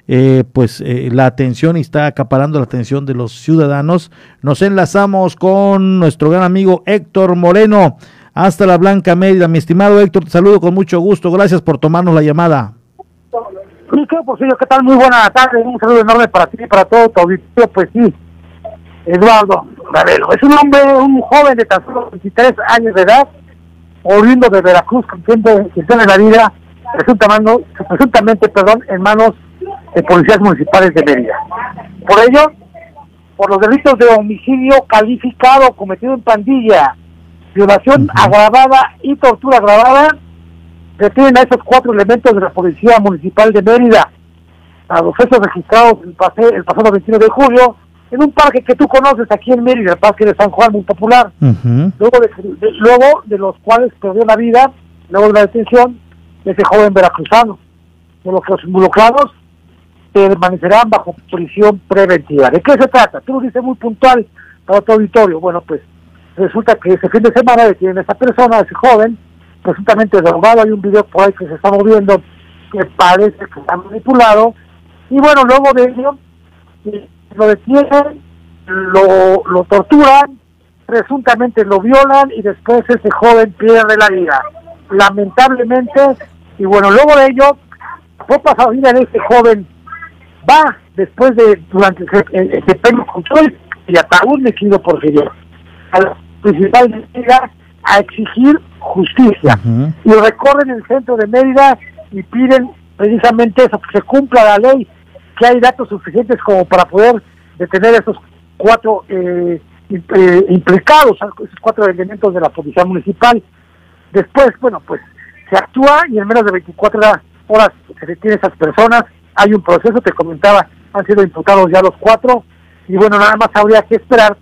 eh, pues eh, la atención y está acaparando la atención de los ciudadanos. Nos enlazamos con nuestro gran amigo Héctor Moreno hasta la Blanca Mérida. Mi estimado Héctor, te saludo con mucho gusto. Gracias por tomarnos la llamada. ¿qué tal? Muy buena tarde. Un saludo enorme para ti y para todo tu. Pues sí, Eduardo es un hombre, un joven de tan solo 23 años de edad, volviendo de Veracruz, que tiene la vida presuntamente, perdón, en manos de policías municipales de Mérida. Por ello, por los delitos de homicidio calificado cometido en pandilla, violación agravada y tortura agravada, detienen a esos cuatro elementos de la Policía Municipal de Mérida, a los hechos registrados el, pase, el pasado 21 de julio, en un parque que tú conoces aquí en Mérida, el Parque de San Juan, muy popular, luego, de, luego de los cuales perdió la vida, luego de la detención de ese joven veracruzano, por lo que los involucrados permanecerán bajo prisión preventiva. ¿De qué se trata? Tú lo dices muy puntual para tu auditorio. Bueno, pues resulta que ese fin de semana detienen a esa persona, ese joven, presuntamente drogado, hay un video por ahí que se está moviendo que parece que está manipulado, y bueno, luego de ello lo detienen, lo, lo torturan, presuntamente lo violan y después ese joven pierde la vida. Lamentablemente, y bueno, luego de ello, poca vida de este joven va después de, durante ese premio control y ataúd me quiero Porfirio, a la principal Mérida a exigir justicia. Y recorren el centro de Mérida y piden precisamente eso, que se cumpla la ley, que hay datos suficientes como para poder detener a esos cuatro eh, eh, implicados, esos cuatro elementos de la policía municipal. Después, bueno, pues se actúa y en menos de 24 horas se detiene a esas personas. Hay un proceso, te comentaba, han sido imputados ya los cuatro y bueno, nada más habría que esperar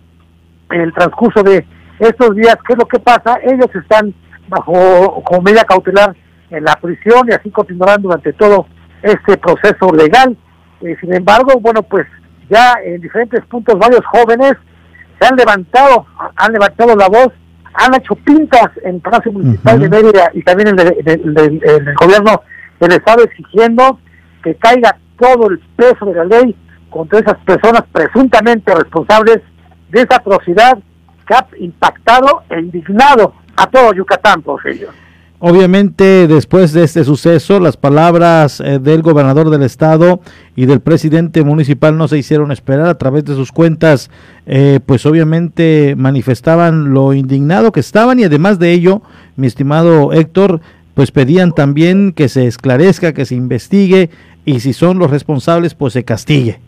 el transcurso de estos días, qué es lo que pasa. Ellos están bajo como medida cautelar en la prisión y así continuarán durante todo este proceso legal. Eh, sin embargo, bueno, pues ya en diferentes puntos varios jóvenes se han levantado, han levantado la voz, han hecho pintas en el Palacio Municipal de Mérida y también en el, gobierno del Estado exigiendo que caiga todo el peso de la ley contra esas personas presuntamente responsables de esa atrocidad que ha impactado e indignado a todo Yucatán, por ello. Obviamente, después de este suceso, las palabras eh, del gobernador del estado y del presidente municipal no se hicieron esperar a través de sus cuentas, eh, pues obviamente manifestaban lo indignado que estaban y además de ello, mi estimado Héctor, pues pedían también que se esclarezca, que se investigue y si son los responsables, pues se castigue.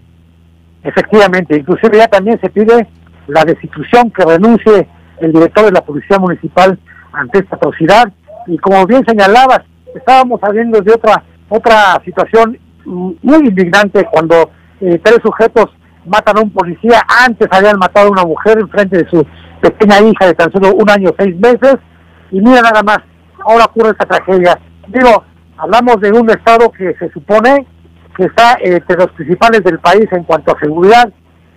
Efectivamente, inclusive ya también se pide la destitución que renuncie el director de la Policía Municipal ante esta atrocidad. Y como bien señalabas, estábamos hablando de otra otra situación muy indignante cuando eh, tres sujetos matan a un policía, antes habían matado a una mujer en frente de su pequeña hija de tan solo un año seis meses, y mira nada más, ahora ocurre esta tragedia. Digo, hablamos de un estado que se supone que está entre los principales del país en cuanto a seguridad,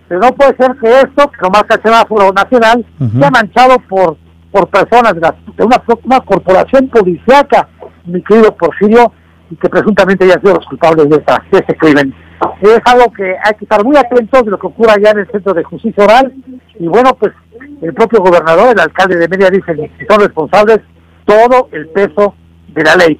pero no puede ser que esto, que nomás el semáforo nacional, sea manchado por por personas de, una, una, corporación policíaca, mi querido Porfirio, y que presuntamente haya sido los culpables de, esta, de este crimen. Es algo que hay que estar muy atentos de lo que ocurra allá en el Centro de Justicia Oral, y bueno, pues el propio gobernador, el alcalde de Media dicen que son responsables todo el peso de ley.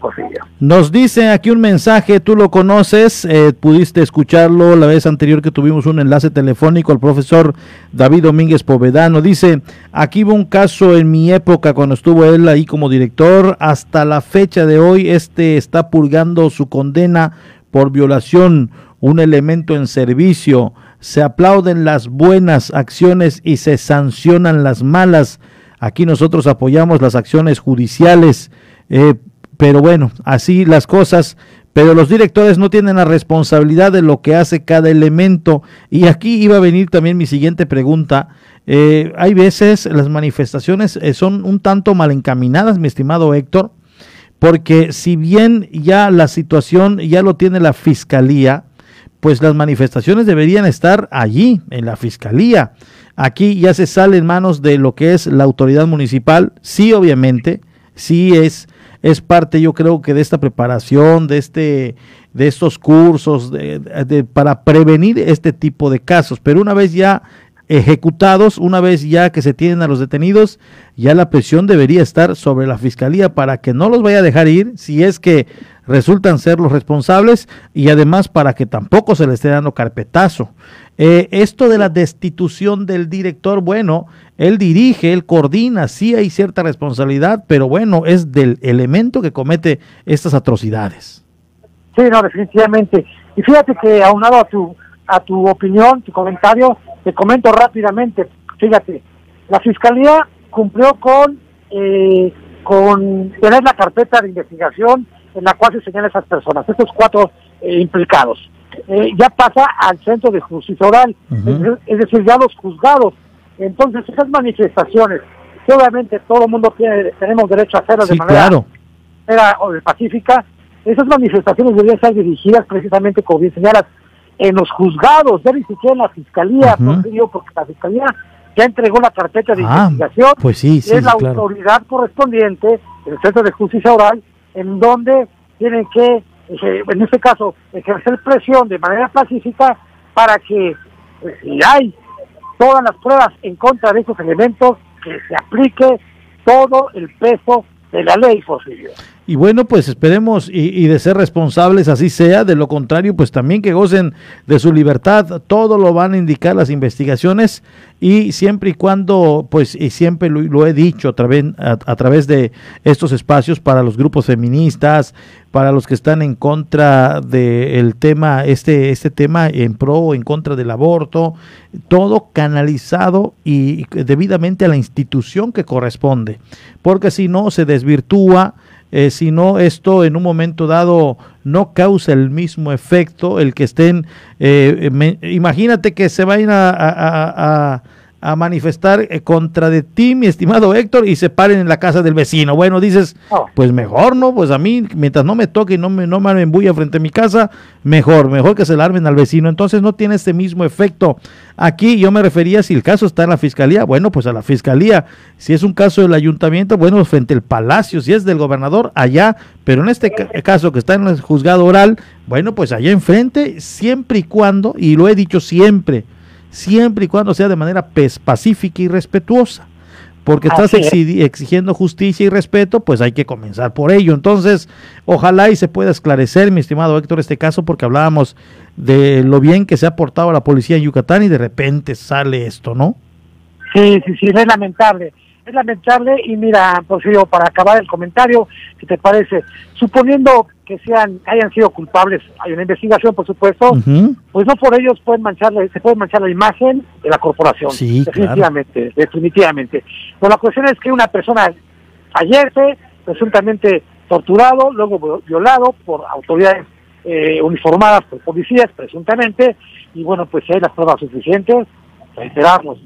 Nos dice aquí un mensaje, tú lo conoces, eh, pudiste escucharlo la vez anterior que tuvimos un enlace telefónico al profesor David Domínguez Povedano. Dice, aquí hubo un caso en mi época cuando estuvo él ahí como director, hasta la fecha de hoy este está purgando su condena por violación, un elemento en servicio. Se aplauden las buenas acciones y se sancionan las malas. Aquí nosotros apoyamos las acciones judiciales. Eh, pero bueno, así las cosas. Pero los directores no tienen la responsabilidad de lo que hace cada elemento. Y aquí iba a venir también mi siguiente pregunta. Eh, hay veces las manifestaciones eh, son un tanto mal encaminadas, mi estimado Héctor, porque si bien ya la situación ya lo tiene la fiscalía, pues las manifestaciones deberían estar allí, en la fiscalía. Aquí ya se sale en manos de lo que es la autoridad municipal, sí, obviamente, sí es es parte, yo creo que de esta preparación, de este, de estos cursos, de, para prevenir este tipo de casos. Pero una vez ya ejecutados, una vez ya que se tienen a los detenidos, ya la presión debería estar sobre la fiscalía para que no los vaya a dejar ir si es que resultan ser los responsables y además para que tampoco se les esté dando carpetazo. Eh, esto de la destitución del director, bueno, él dirige, él coordina, sí hay cierta responsabilidad, pero bueno, es del elemento que comete estas atrocidades. Sí, no, definitivamente. Y fíjate que aunado a tu, a tu opinión, tu comentario, te comento rápidamente, fíjate, la Fiscalía cumplió con eh, con tener la carpeta de investigación en la cual se señalan esas personas, estos cuatro eh, implicados. Eh, ya pasa al centro de justicia oral, es, decir, ya los juzgados. Entonces, esas manifestaciones, que obviamente todo el mundo tiene, tenemos derecho a hacerlas de manera, o de pacífica, esas manifestaciones deberían ser dirigidas precisamente, como bien señalas, en los juzgados, ya ni siquiera en la fiscalía, porque la fiscalía ya entregó la carpeta de Ah, investigación, pues sí, sí, es la claro. autoridad correspondiente, el Centro de Justicia Oral, en donde tienen que, eh, en este caso, ejercer presión de manera pacífica para que, pues, si hay todas las pruebas en contra de esos elementos, que se aplique todo el peso de la ley, Porfirio. Y bueno, pues esperemos y, de ser responsables así sea, de lo contrario, pues también que gocen de su libertad, todo lo van a indicar las investigaciones y siempre y cuando, pues y siempre lo, he dicho a través, a, través de estos espacios para los grupos feministas, para los que están en contra del tema, este, este tema en pro o en contra del aborto, todo canalizado y debidamente a la institución que corresponde, porque si no se desvirtúa, eh, si no esto en un momento dado no causa el mismo efecto, el que estén, eh, imagínate que se vayan a- a manifestar eh, contra de ti, mi estimado Héctor, y se paren en la casa del vecino. Bueno, dices, pues mejor, ¿no? Pues a mí, mientras no me toque y no me, no me embulla frente a mi casa, mejor, mejor que se la armen al vecino. Entonces no tiene este mismo efecto. Aquí yo me refería, si el caso está en la fiscalía, bueno, pues a la fiscalía. Si es un caso del ayuntamiento, bueno, frente al palacio. Si es del gobernador, allá. Pero en este ca- caso que está en el juzgado oral, bueno, pues allá enfrente, siempre y cuando, y lo he dicho siempre, siempre y cuando sea de manera pacífica y respetuosa. Porque estás Así es. exi- exigiendo justicia y respeto, pues hay que comenzar por ello. Entonces, ojalá y se pueda esclarecer, mi estimado Héctor, este caso, porque hablábamos de lo bien que se ha portado la policía en Yucatán y de repente sale esto, ¿no? Sí, sí, sí, es lamentable. Es lamentable y mira, Porfirio, para acabar el comentario, ¿qué te parece? Suponiendo que sean, hayan sido culpables, hay una investigación, por supuesto, pues no por ellos pueden manchar, se puede manchar la imagen de la corporación. Sí, claro. definitivamente, definitivamente. Pero la cuestión es que una persona fallece, presuntamente torturado, luego violado por autoridades eh, uniformadas por policías, presuntamente, y bueno, pues si hay las pruebas suficientes, reiteramos,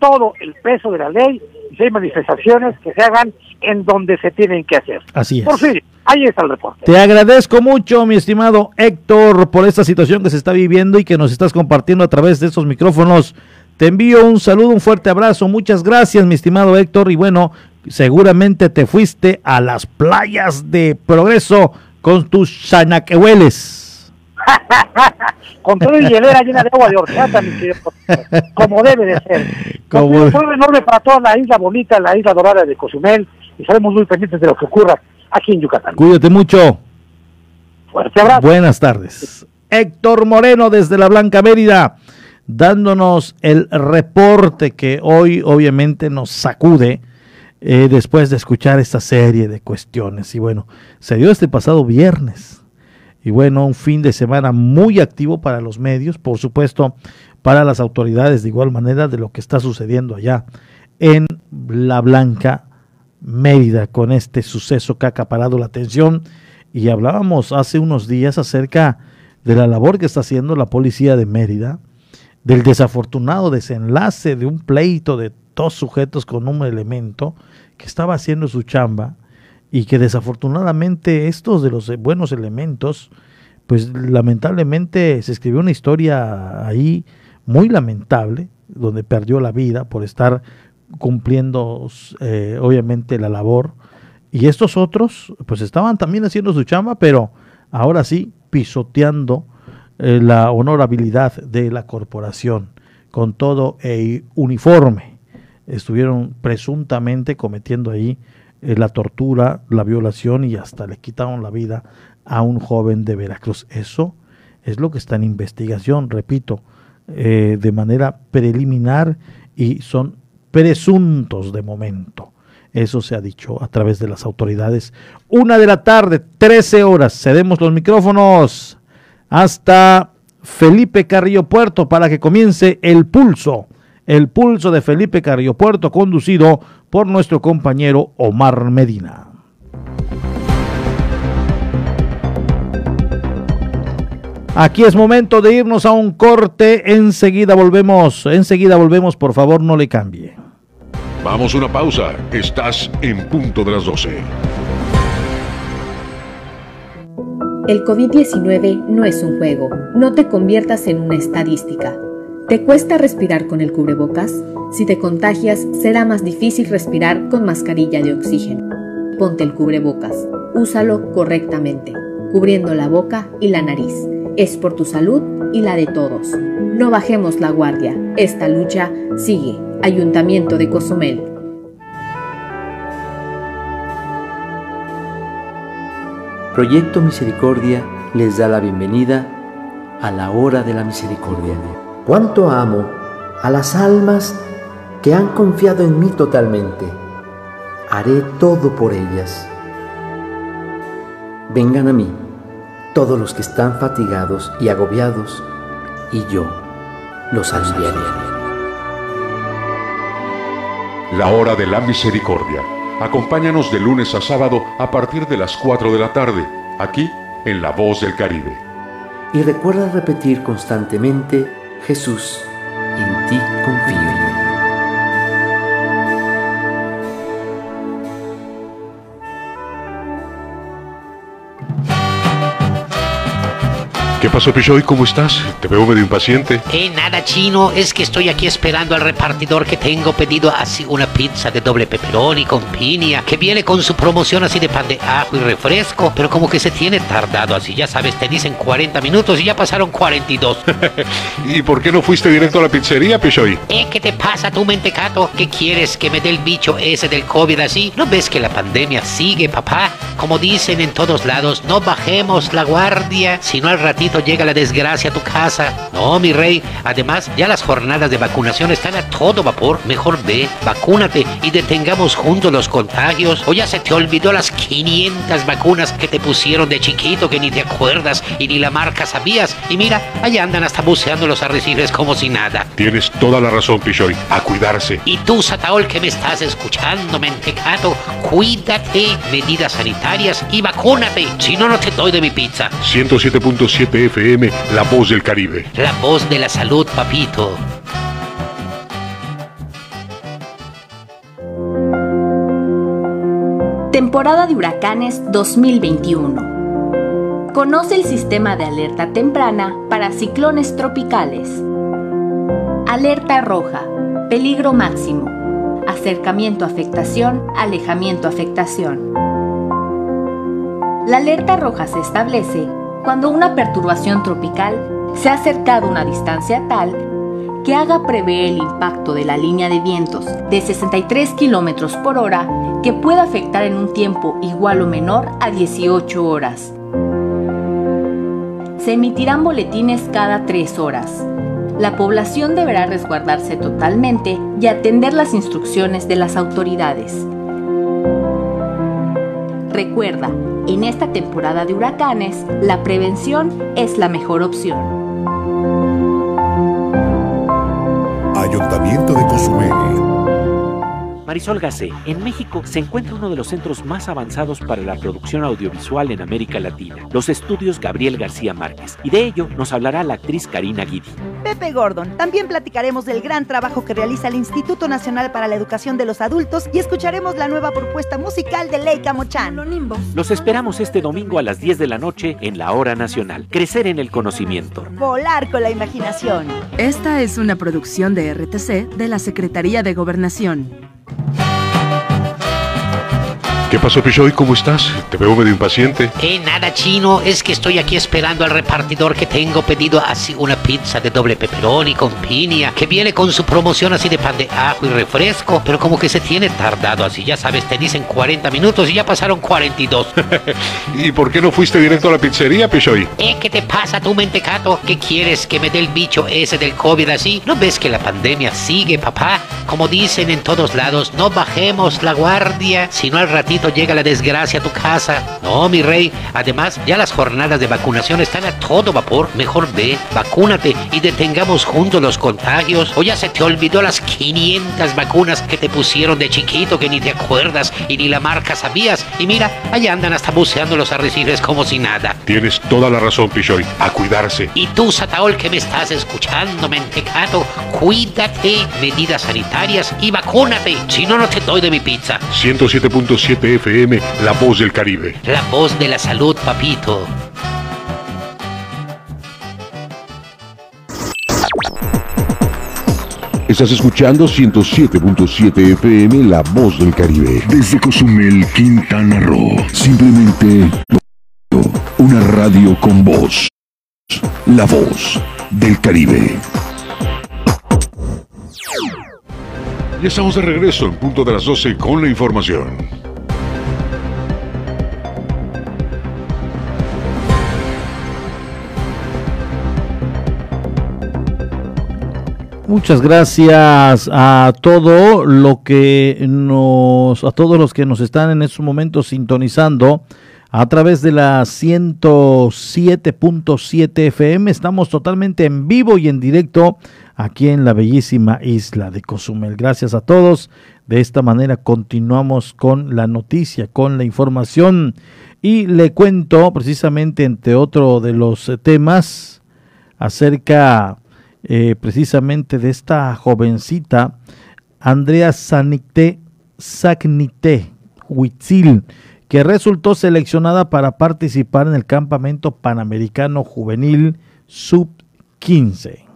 todo el peso de la ley y si hay manifestaciones que se hagan en donde se tienen que hacer. Así es. Por fin, ahí está el reporte. Te agradezco mucho, mi estimado Héctor, por esta situación que se está viviendo y que nos estás compartiendo a través de estos micrófonos. Te envío un saludo, un fuerte abrazo. Muchas gracias, mi estimado Héctor. Y bueno, seguramente te fuiste a las playas de progreso con tus chanaquehueles. Con todo y hielera llena de agua de horchata, mi querido como debe de ser. Como- Un saludo enorme para toda la isla bonita, la isla dorada de Cozumel, y estaremos muy pendientes de lo que ocurra aquí en Yucatán. Cuídate mucho. Fuerte abrazo. Buenas tardes. Héctor Moreno desde la Blanca Mérida, dándonos el reporte que hoy obviamente nos sacude eh, después de escuchar esta serie de cuestiones. Y bueno, se dio este pasado viernes. Y bueno, un fin de semana muy activo para los medios, por supuesto, para las autoridades de igual manera de lo que está sucediendo allá en La Blanca Mérida con este suceso que ha acaparado la atención. Y hablábamos hace unos días acerca de la labor que está haciendo la policía de Mérida, del desafortunado desenlace de un pleito de dos sujetos con un elemento que estaba haciendo su chamba y que desafortunadamente estos de los buenos elementos, pues lamentablemente se escribió una historia ahí muy lamentable, donde perdió la vida por estar cumpliendo eh, obviamente la labor. Y estos otros, pues estaban también haciendo su chamba, pero ahora sí pisoteando eh, la honorabilidad de la corporación con todo el uniforme. Estuvieron presuntamente cometiendo ahí eh, la tortura, la violación y hasta le quitaron la vida a un joven de Veracruz. Eso es lo que está en investigación, repito, de manera preliminar y son presuntos de momento. Eso se ha dicho a través de las autoridades. Una de la tarde, 13 horas. Cedemos los micrófonos hasta Felipe Carrillo Puerto para que comience el pulso. El pulso de Felipe Carrillo Puerto conducido por nuestro compañero Omar Medina. Aquí es momento de irnos a un corte. Enseguida volvemos. Enseguida volvemos. Por favor, no le cambie. Vamos a una pausa. Estás en punto de las 12. El COVID-19 no es un juego. No te conviertas en una estadística. ¿Te cuesta respirar con el cubrebocas? Si te contagias, será más difícil respirar con mascarilla de oxígeno. Ponte el cubrebocas. Úsalo correctamente, cubriendo la boca y la nariz. Es por tu salud y la de todos. No bajemos la guardia. Esta lucha sigue. Ayuntamiento de Cozumel. Proyecto Misericordia les da la bienvenida a la hora de la misericordia. Cuánto amo a las almas que han confiado en mí totalmente. Haré todo por ellas. Vengan a mí todos los que están fatigados y agobiados, y yo los aliviaré. La hora de la misericordia. Acompáñanos de lunes a sábado a partir de las 4 de la tarde, aquí en La Voz del Caribe. Y recuerda repetir constantemente, Jesús, en ti confío. Pasó, Pichoy? ¿Cómo estás? Te veo medio impaciente. Eh, nada chino, es que estoy aquí esperando al repartidor que tengo pedido así una pizza de doble pepperoni con piña, que viene con su promoción así de pan de ajo y refresco, pero como que se tiene tardado así, ya sabes, te dicen 40 minutos y ya pasaron 42. ¿Y por qué no fuiste directo a la pizzería, Pichoy? Eh, ¿qué te pasa tú, mentecato? ¿Qué quieres? ¿Que me dé el bicho ese del COVID así? ¿No ves que la pandemia sigue, papá? Como dicen en todos lados, no bajemos la guardia, sino al ratito llega la desgracia a tu casa. No, mi rey. Además, ya las jornadas de vacunación están a todo vapor. Mejor ve, vacúnate y detengamos juntos los contagios. O ya se te olvidó las 500 vacunas que te pusieron de chiquito que ni te acuerdas y ni la marca sabías. Y mira, allá andan hasta buceando los arrecifes como si nada. Tienes toda la razón, Pichoy. A cuidarse. Y tú, Sataol, que me estás escuchando, mentecato, cuídate, medidas sanitarias y vacúnate. Si no, no te doy de mi pizza. 107.7 FM, La Voz del Caribe. La voz de la salud, papito. Temporada de huracanes 2021. Conoce el sistema de alerta temprana para ciclones tropicales. Alerta roja. Peligro máximo. Acercamiento afectación, alejamiento afectación. La alerta roja se establece cuando una perturbación tropical se ha acercado a una distancia tal que haga prever el impacto de la línea de vientos de 63 km por hora que pueda afectar en un tiempo igual o menor a 18 horas. Se emitirán boletines cada 3 horas. La población deberá resguardarse totalmente y atender las instrucciones de las autoridades. Recuerda, en esta temporada de huracanes, la prevención es la mejor opción. Ayuntamiento de Cozumel. Marisol Gacé, en México se encuentra uno de los centros más avanzados para la producción audiovisual en América Latina, los estudios Gabriel García Márquez, y de ello nos hablará la actriz Karina Guidi. Pepe Gordon, también platicaremos del gran trabajo que realiza el Instituto Nacional para la Educación de los Adultos y escucharemos la nueva propuesta musical de Leica Mochan. Los esperamos este domingo a las 10 de la noche en la Hora Nacional. Crecer en el conocimiento. Volar con la imaginación. Esta es una producción de RTC de la Secretaría de Gobernación. ¿Qué pasó, Pichoy? ¿Cómo estás? Te veo medio impaciente. Eh, nada chino, es que estoy aquí esperando al repartidor que tengo pedido así una pizza de doble pepperoni con piña, que viene con su promoción así de pan de ajo y refresco, pero como que se tiene tardado así, ya sabes, te dicen 40 minutos y ya pasaron 42. ¿Y por qué no fuiste directo a la pizzería, Pichoy? Eh, ¿qué te pasa tú, mentecato? ¿Qué quieres? ¿Que me dé el bicho ese del COVID así? ¿No ves que la pandemia sigue, papá? Como dicen en todos lados, no bajemos la guardia, sino al ratito llega la desgracia a tu casa. No, mi rey. Además, ya las jornadas de vacunación están a todo vapor. Mejor ve, vacúnate y detengamos juntos los contagios. O ya se te olvidó las 500 vacunas que te pusieron de chiquito que ni te acuerdas y ni la marca sabías. Y mira, allá andan hasta buceando los arrecifes como si nada. Tienes toda la razón, Pichoy. A cuidarse. Y tú, Sataol, que me estás escuchando, mentecato, cuídate, medidas sanitarias y vacúnate. Si no, no te doy de mi pizza. 107.7 FM, La Voz del Caribe. La voz de la salud, papito. Estás escuchando 107.7 FM La Voz del Caribe. Desde Cozumel, Quintana Roo. Simplemente una radio con voz. La Voz del Caribe. Ya estamos de regreso en punto de las 12 con la información. Muchas gracias a todo lo que nos, a todos los que nos están en estos momentos sintonizando a través de la 107.7 FM. Estamos totalmente en vivo y en directo aquí en la bellísima isla de Cozumel. Gracias a todos. De esta manera continuamos con la noticia, con la información y le cuento precisamente entre otro de los temas acerca eh, precisamente de esta jovencita, Andrea Sagnite Huitzil, que resultó seleccionada para participar en el campamento panamericano juvenil sub-15.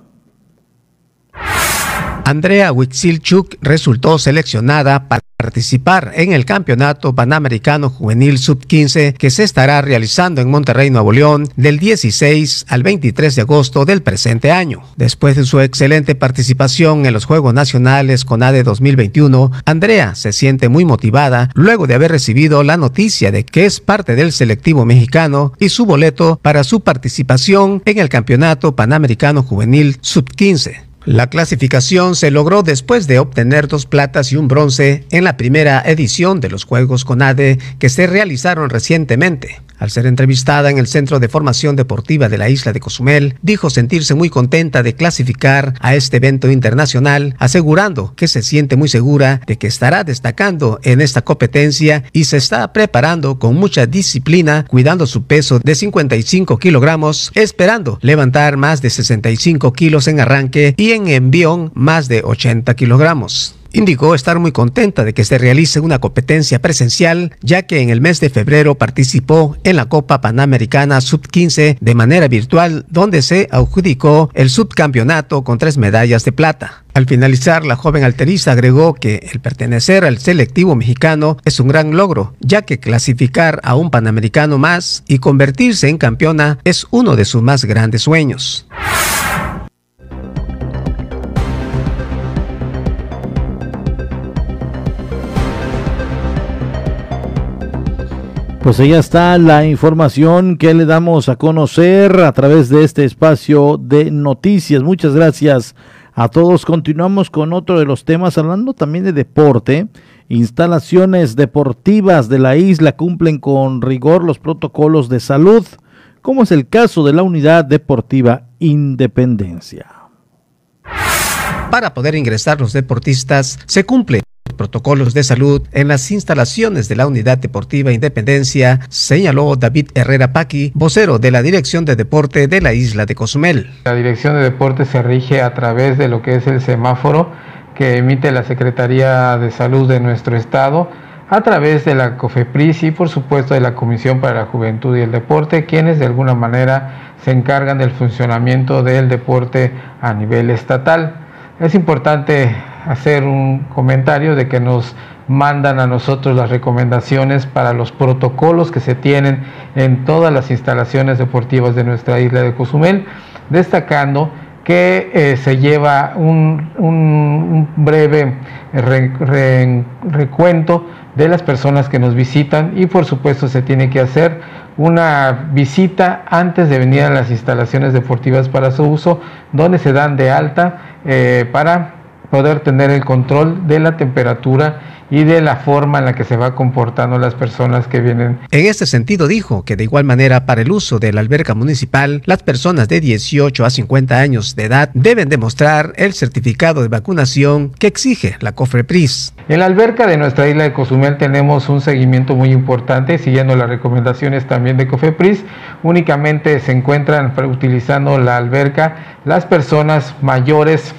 Andrea Huitzilchuk resultó seleccionada para participar en el Campeonato Panamericano Juvenil Sub-15 que se estará realizando en Monterrey, Nuevo León, del 16 al 23 de agosto del presente año. Después de su excelente participación en los Juegos Nacionales CONADE 2021, Andrea se siente muy motivada luego de haber recibido la noticia de que es parte del selectivo mexicano y su boleto para su participación en el Campeonato Panamericano Juvenil Sub-15. La clasificación se logró después de obtener dos platas y un bronce en la primera edición de los Juegos CONADE que se realizaron recientemente. Al ser entrevistada en el Centro de Formación Deportiva de la isla de Cozumel, dijo sentirse muy contenta de clasificar a este evento internacional, asegurando que se siente muy segura de que estará destacando en esta competencia y se está preparando con mucha disciplina, cuidando su peso de 55 kilogramos, esperando levantar más de 65 kilos en arranque y en envión más de 80 kilogramos indicó estar muy contenta de que se realice una competencia presencial, ya que en el mes de febrero participó en la Copa Panamericana Sub-15 de manera virtual, donde se adjudicó el subcampeonato con tres medallas de plata. Al finalizar, la joven alterista agregó que el pertenecer al selectivo mexicano es un gran logro, ya que clasificar a un panamericano más y convertirse en campeona es uno de sus más grandes sueños. Pues ahí está la información que le damos a conocer a través de este espacio de noticias. Muchas gracias a todos. Continuamos con otro de los temas, hablando también de deporte. Instalaciones deportivas de la isla cumplen con rigor los protocolos de salud, como es el caso de la Unidad Deportiva Independencia. Para poder ingresar los deportistas, se cumple protocolos de salud en las instalaciones de la Unidad Deportiva Independencia, señaló David Herrera Paqui, vocero de la Dirección de Deporte de la isla de Cozumel. La Dirección de Deporte se rige a través de lo que es el semáforo que emite la Secretaría de Salud de nuestro estado a través de la COFEPRIS y por supuesto de la Comisión para la Juventud y el Deporte, quienes de alguna manera se encargan del funcionamiento del deporte a nivel estatal. Es importante hacer un comentario de que nos mandan a nosotros las recomendaciones para los protocolos que se tienen en todas las instalaciones deportivas de nuestra isla de Cozumel, destacando que eh, se lleva un, breve recuento de las personas que nos visitan y por supuesto se tiene que hacer una visita antes de venir a las instalaciones deportivas para su uso, donde se dan de alta eh, para poder tener el control de la temperatura y de la forma en la que se va comportando las personas que vienen. En este sentido dijo que de igual manera para el uso de la alberca municipal, las personas de 18 a 50 años de edad deben demostrar el certificado de vacunación que exige la COFEPRIS. En la alberca de nuestra isla de Cozumel tenemos un seguimiento muy importante, siguiendo las recomendaciones también de COFEPRIS. Únicamente se encuentran utilizando la alberca las personas mayores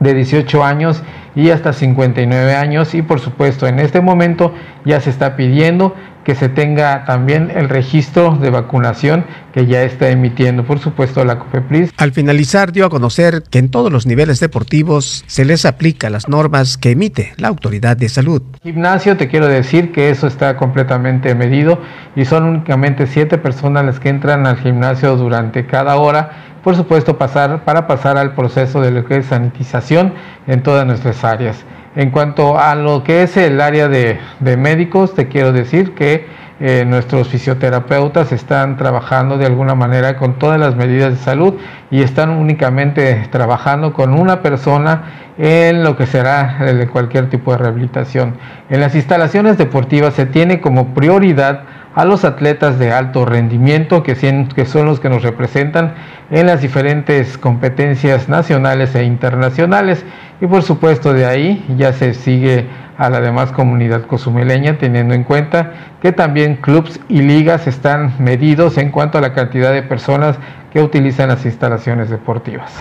de 18 años y hasta 59 años. Y por supuesto en este momento ya se está pidiendo que se tenga también el registro de vacunación que ya está emitiendo, por supuesto, la COFEPRIS. Al finalizar, dio a conocer que en todos los niveles deportivos se les aplica las normas que emite la autoridad de salud. Gimnasio, te quiero decir que eso está completamente medido y son únicamente siete personas las que entran al gimnasio durante cada hora por supuesto pasar para pasar al proceso de lo que es sanitización en todas nuestras áreas. En cuanto a lo que es el área de, médicos, te quiero decir que eh, nuestros fisioterapeutas están trabajando de alguna manera con todas las medidas de salud y están únicamente trabajando con una persona en lo que será de cualquier tipo de rehabilitación. En las instalaciones deportivas se tiene como prioridad a los atletas de alto rendimiento que, son los que nos representan en las diferentes competencias nacionales e internacionales y por supuesto de ahí ya se sigue a la demás comunidad cozumeleña teniendo en cuenta que también clubs y ligas están medidos en cuanto a la cantidad de personas que utilizan las instalaciones deportivas.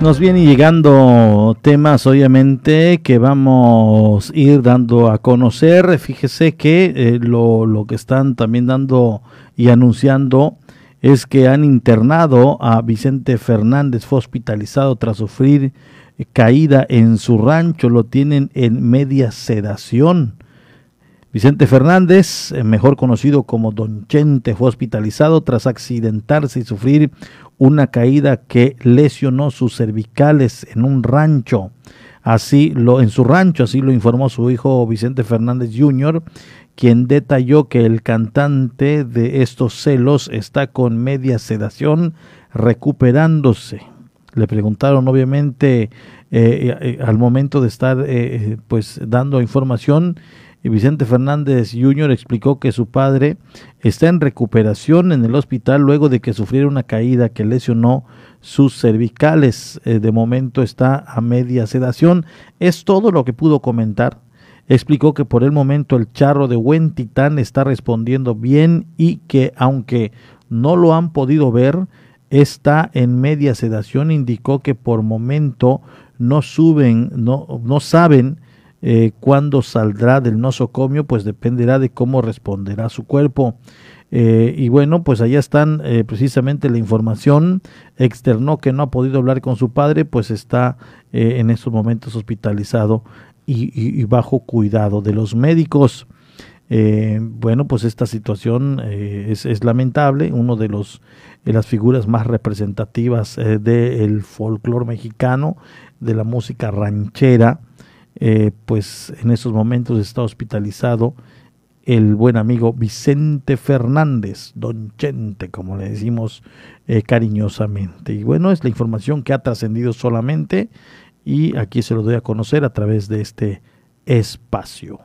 Nos vienen llegando temas, obviamente, que vamos a ir dando a conocer. Fíjese que eh, lo, lo, que están también dando y anunciando es que han internado a Vicente Fernández, fue hospitalizado tras sufrir caída en su rancho, lo tienen en media sedación. Vicente Fernández, eh, mejor conocido como Don Chente, fue hospitalizado tras accidentarse y sufrir una caída que lesionó sus cervicales en un rancho. Así lo en su rancho, así lo informó su hijo Vicente Fernández Jr., quien detalló que el cantante de estos celos está con media sedación recuperándose. Le preguntaron obviamente eh, eh, al momento de estar pues dando información Vicente Fernández Jr. explicó que su padre está en recuperación en el hospital luego de que sufriera una caída que lesionó sus cervicales. Eh, de momento está a media sedación. Es todo lo que pudo comentar. Explicó que por el momento el charro de buen titán está respondiendo bien y que aunque no lo han podido ver, está en media sedación. Indicó que por momento no suben, no, no saben eh, cuándo saldrá del nosocomio, pues dependerá de cómo responderá su cuerpo. Eh, y bueno, pues allá están eh, precisamente la información. Externó que no ha podido hablar con su padre, pues está en estos momentos hospitalizado y, bajo cuidado de los médicos. bueno, pues esta situación es, es, lamentable. Uno de los de las figuras más representativas del folclore mexicano, de la música ranchera, eh, pues en esos momentos está hospitalizado el buen amigo Vicente Fernández, Don Chente, como le decimos eh, cariñosamente. Y bueno, es la información que ha trascendido solamente y aquí se lo doy a conocer a través de este espacio.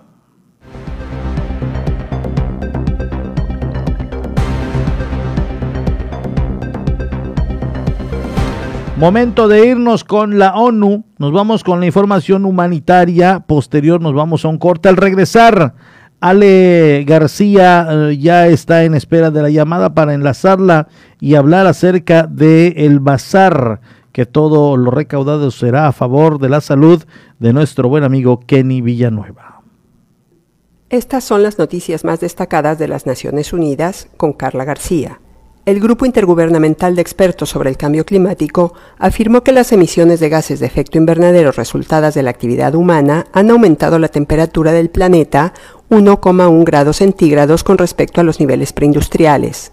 Momento de irnos con la ONU. Nos vamos con la información humanitaria. Posterior nos vamos a un corte. Al regresar, Ale García eh, ya está en espera de la llamada para enlazarla y hablar acerca del el bazar, que todo lo recaudado será a favor de la salud de nuestro buen amigo Kenny Villanueva. Estas son las noticias más destacadas de las Naciones Unidas con Carla García. El Grupo Intergubernamental de Expertos sobre el Cambio Climático afirmó que las emisiones de gases de efecto invernadero resultadas de la actividad humana han aumentado la temperatura del planeta 1,1 grados centígrados con respecto a los niveles preindustriales.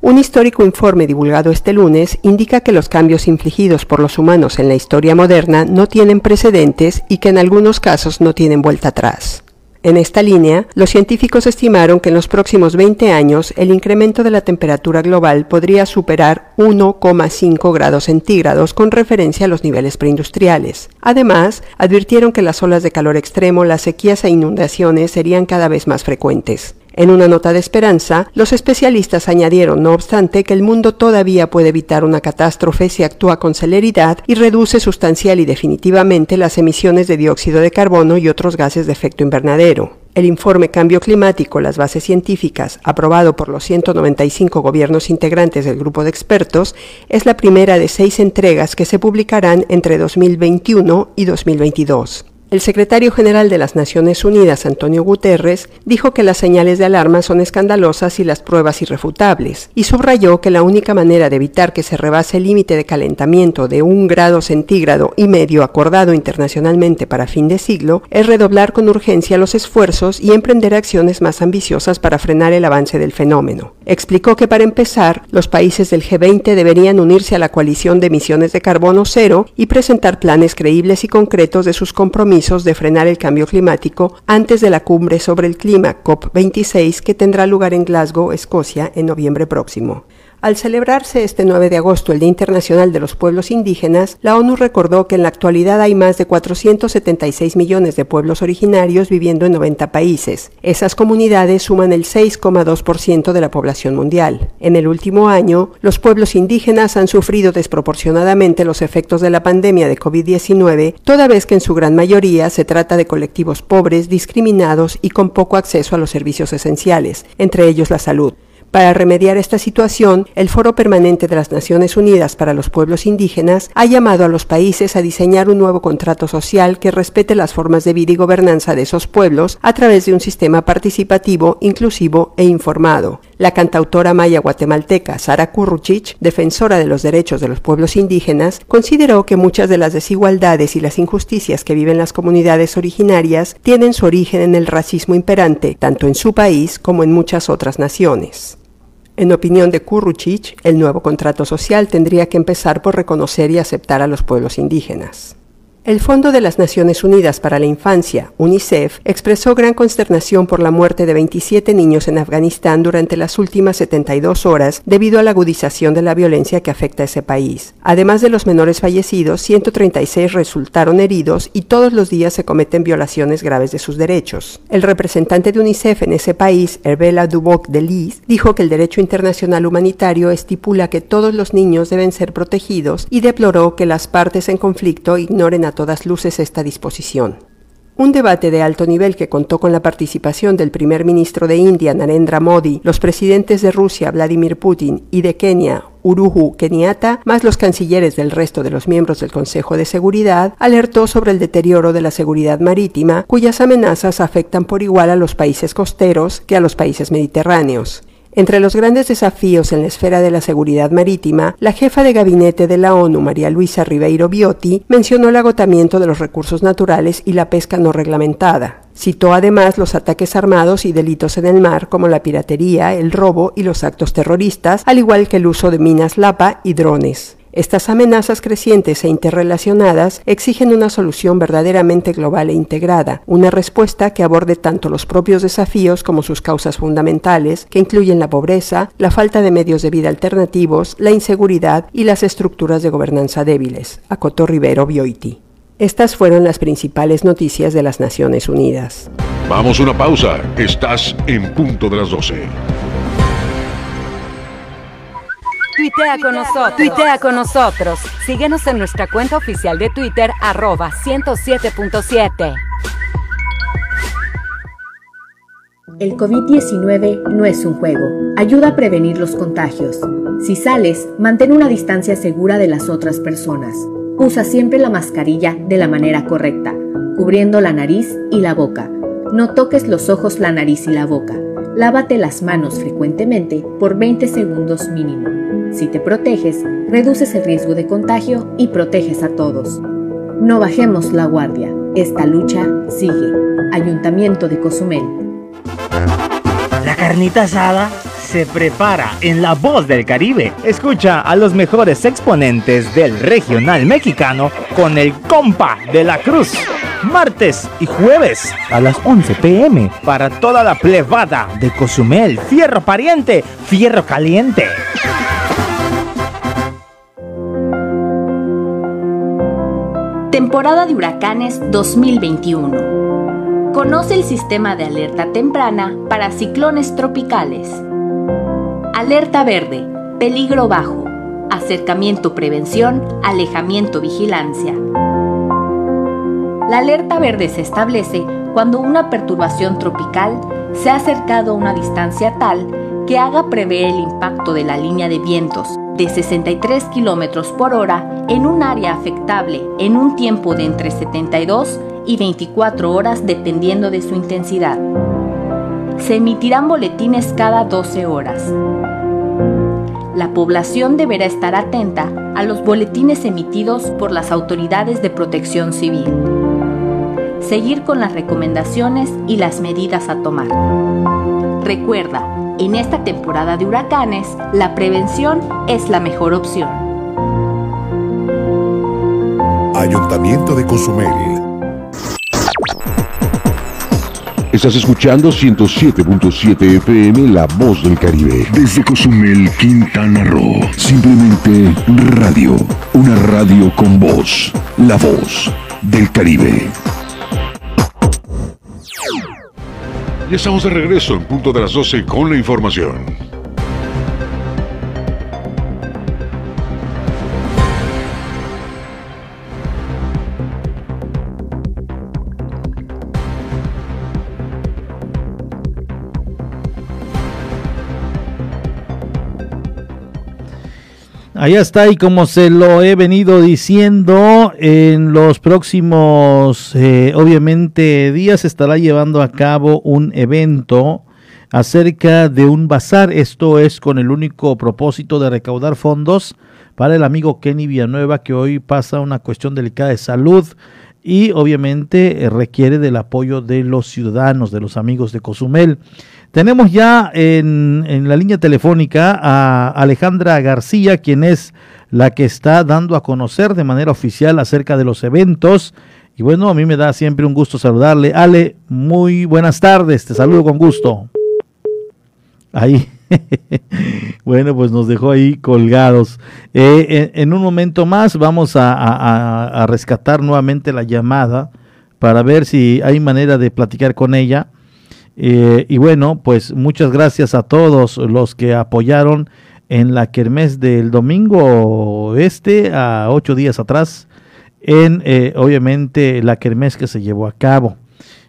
Un histórico informe divulgado este lunes indica que los cambios infligidos por los humanos en la historia moderna no tienen precedentes y que en algunos casos no tienen vuelta atrás. En esta línea, los científicos estimaron que en los próximos 20 años el incremento de la temperatura global podría superar 1,5 grados centígrados con referencia a los niveles preindustriales. Además, advirtieron que las olas de calor extremo, las sequías e inundaciones serían cada vez más frecuentes. En una nota de esperanza, los especialistas añadieron, no obstante, que el mundo todavía puede evitar una catástrofe si actúa con celeridad y reduce sustancial y definitivamente las emisiones de dióxido de carbono y otros gases de efecto invernadero. El informe Cambio Climático, las bases científicas, aprobado por los 195 gobiernos integrantes del grupo de expertos, es la primera de seis entregas que se publicarán entre 2021 y 2022. El secretario general de las Naciones Unidas, Antonio Guterres, dijo que las señales de alarma son escandalosas y las pruebas irrefutables, y subrayó que la única manera de evitar que se rebase el límite de calentamiento de un grado centígrado y medio acordado internacionalmente para fin de siglo es redoblar con urgencia los esfuerzos y emprender acciones más ambiciosas para frenar el avance del fenómeno. Explicó que para empezar, los países del G20 deberían unirse a la coalición de emisiones de carbono cero y presentar planes creíbles y concretos de sus compromisos de frenar el cambio climático antes de la cumbre sobre el clima COP26 que tendrá lugar en Glasgow, Escocia, en noviembre próximo. Al celebrarse este 9 de agosto el Día Internacional de los Pueblos Indígenas, la ONU recordó que en la actualidad hay más de 476 millones de pueblos originarios viviendo en 90 países. Esas comunidades suman el 6,2% de la población mundial. En el último año, los pueblos indígenas han sufrido desproporcionadamente los efectos de la pandemia de COVID-19, toda vez que en su gran mayoría se trata de colectivos pobres, discriminados y con poco acceso a los servicios esenciales, entre ellos la salud. Para remediar esta situación, el Foro Permanente de las Naciones Unidas para los Pueblos Indígenas ha llamado a los países a diseñar un nuevo contrato social que respete las formas de vida y gobernanza de esos pueblos a través de un sistema participativo, inclusivo e informado. La cantautora maya guatemalteca Sara Kurruchich, defensora de los derechos de los pueblos indígenas, consideró que muchas de las desigualdades y las injusticias que viven las comunidades originarias tienen su origen en el racismo imperante, tanto en su país como en muchas otras naciones. En opinión de Kurruchich, el nuevo contrato social tendría que empezar por reconocer y aceptar a los pueblos indígenas. El Fondo de las Naciones Unidas para la Infancia, UNICEF, expresó gran consternación por la muerte de 27 niños en Afganistán durante las últimas 72 horas debido a la agudización de la violencia que afecta a ese país. Además de los menores fallecidos, 136 resultaron heridos y todos los días se cometen violaciones graves de sus derechos. El representante de UNICEF en ese país, Herbela Duboc de Lis, dijo que el derecho internacional humanitario estipula que todos los niños deben ser protegidos y deploró que las partes en conflicto ignoren a todas luces esta disposición. Un debate de alto nivel que contó con la participación del primer ministro de India, Narendra Modi, los presidentes de Rusia, Vladimir Putin, y de Kenia, Uruhu Kenyatta, más los cancilleres del resto de los miembros del Consejo de Seguridad, alertó sobre el deterioro de la seguridad marítima, cuyas amenazas afectan por igual a los países costeros que a los países mediterráneos. Entre los grandes desafíos en la esfera de la seguridad marítima, la jefa de gabinete de la ONU, María Luisa Ribeiro Biotti, mencionó el agotamiento de los recursos naturales y la pesca no reglamentada. Citó además los ataques armados y delitos en el mar como la piratería, el robo y los actos terroristas, al igual que el uso de minas lapa y drones. Estas amenazas crecientes e interrelacionadas exigen una solución verdaderamente global e integrada, una respuesta que aborde tanto los propios desafíos como sus causas fundamentales, que incluyen la pobreza, la falta de medios de vida alternativos, la inseguridad y las estructuras de gobernanza débiles, acotó Rivero Bioiti. Estas fueron las principales noticias de las Naciones Unidas. Vamos a una pausa. Estás en punto de las 12. Tuitea con nosotros. Tuitea con nosotros. Síguenos en nuestra cuenta oficial de Twitter, arroba 107.7. El COVID-19 no es un juego. Ayuda a prevenir los contagios. Si sales, mantén una distancia segura de las otras personas. Usa siempre la mascarilla de la manera correcta, cubriendo la nariz y la boca. No toques los ojos, la nariz y la boca. Lávate las manos frecuentemente por 20 segundos mínimo. Si te proteges, reduces el riesgo de contagio y proteges a todos. No bajemos la guardia. Esta lucha sigue. Ayuntamiento de Cozumel. La carnita asada se prepara en La Voz del Caribe. Escucha a los mejores exponentes del regional mexicano con el compa de la cruz. Martes y jueves a las 11 pm para toda la plebada de Cozumel. Fierro pariente, fierro caliente. Temporada de huracanes 2021. Conoce el sistema de alerta temprana para ciclones tropicales. Alerta verde, peligro bajo, acercamiento prevención, alejamiento vigilancia. La alerta verde se establece cuando una perturbación tropical se ha acercado a una distancia tal que haga prever el impacto de la línea de vientos de 63 km por hora en un área afectable en un tiempo de entre 72 y 24 horas dependiendo de su intensidad. Se emitirán boletines cada 12 horas. La población deberá estar atenta a los boletines emitidos por las autoridades de protección civil. Seguir con las recomendaciones y las medidas a tomar. Recuerda, en esta temporada de huracanes, la prevención es la mejor opción. Ayuntamiento de Cozumel. Estás escuchando 107.7 FM La Voz del Caribe. Desde Cozumel, Quintana Roo. Simplemente radio. Una radio con voz. La Voz del Caribe. Ya estamos de regreso en punto de las 12 con la información. Ahí está, y como se lo he venido diciendo, en los próximos, eh, obviamente, días estará llevando a cabo un evento acerca de un bazar. Esto es con el único propósito de recaudar fondos para el amigo Kenny Villanueva, que hoy pasa una cuestión delicada de salud y obviamente eh, requiere del apoyo de los ciudadanos, de los amigos de Cozumel. Tenemos ya en, la línea telefónica a Alejandra García, quien es la que está dando a conocer de manera oficial acerca de los eventos. Y bueno, a mí me da siempre un gusto saludarle. Ale, muy buenas tardes, te saludo con gusto. Ahí. bueno, pues nos dejó ahí colgados. Eh, en, un momento más vamos a rescatar nuevamente la llamada para ver si hay manera de platicar con ella. Eh, y bueno, pues muchas gracias a todos los que apoyaron en la kermés del domingo este, a ocho días atrás, en eh, obviamente la kermés que se llevó a cabo.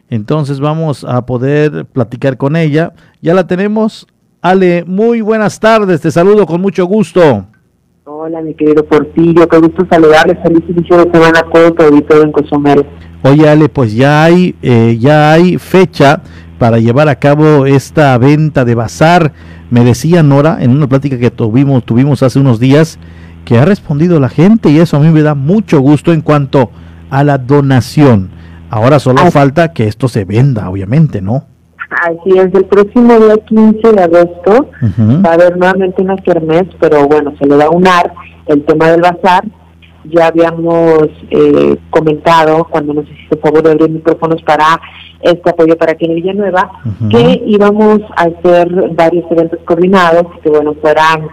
Entonces vamos a poder platicar con ella. Ya la tenemos. Ale, muy buenas tardes, te saludo con mucho gusto. Hola, mi querido Portillo, qué gusto saludarles. Feliz inicio de semana a todo tu en Cozumel. Oye, Ale, pues ya hay, eh, ya hay fecha para llevar a cabo esta venta de bazar. Me decía Nora en una plática que tuvimos, tuvimos hace unos días que ha respondido la gente y eso a mí me da mucho gusto en cuanto a la donación. Ahora solo falta que esto se venda, obviamente, ¿no? Así es, el próximo día 15 de agosto uh -huh. va a haber nuevamente una kermés, pero bueno, se le va a unar el tema del bazar. Ya habíamos eh, comentado cuando nos hiciste favor de abrir micrófonos para este apoyo para Kenny Villanueva, uh -huh. que íbamos a hacer varios eventos coordinados que bueno fueran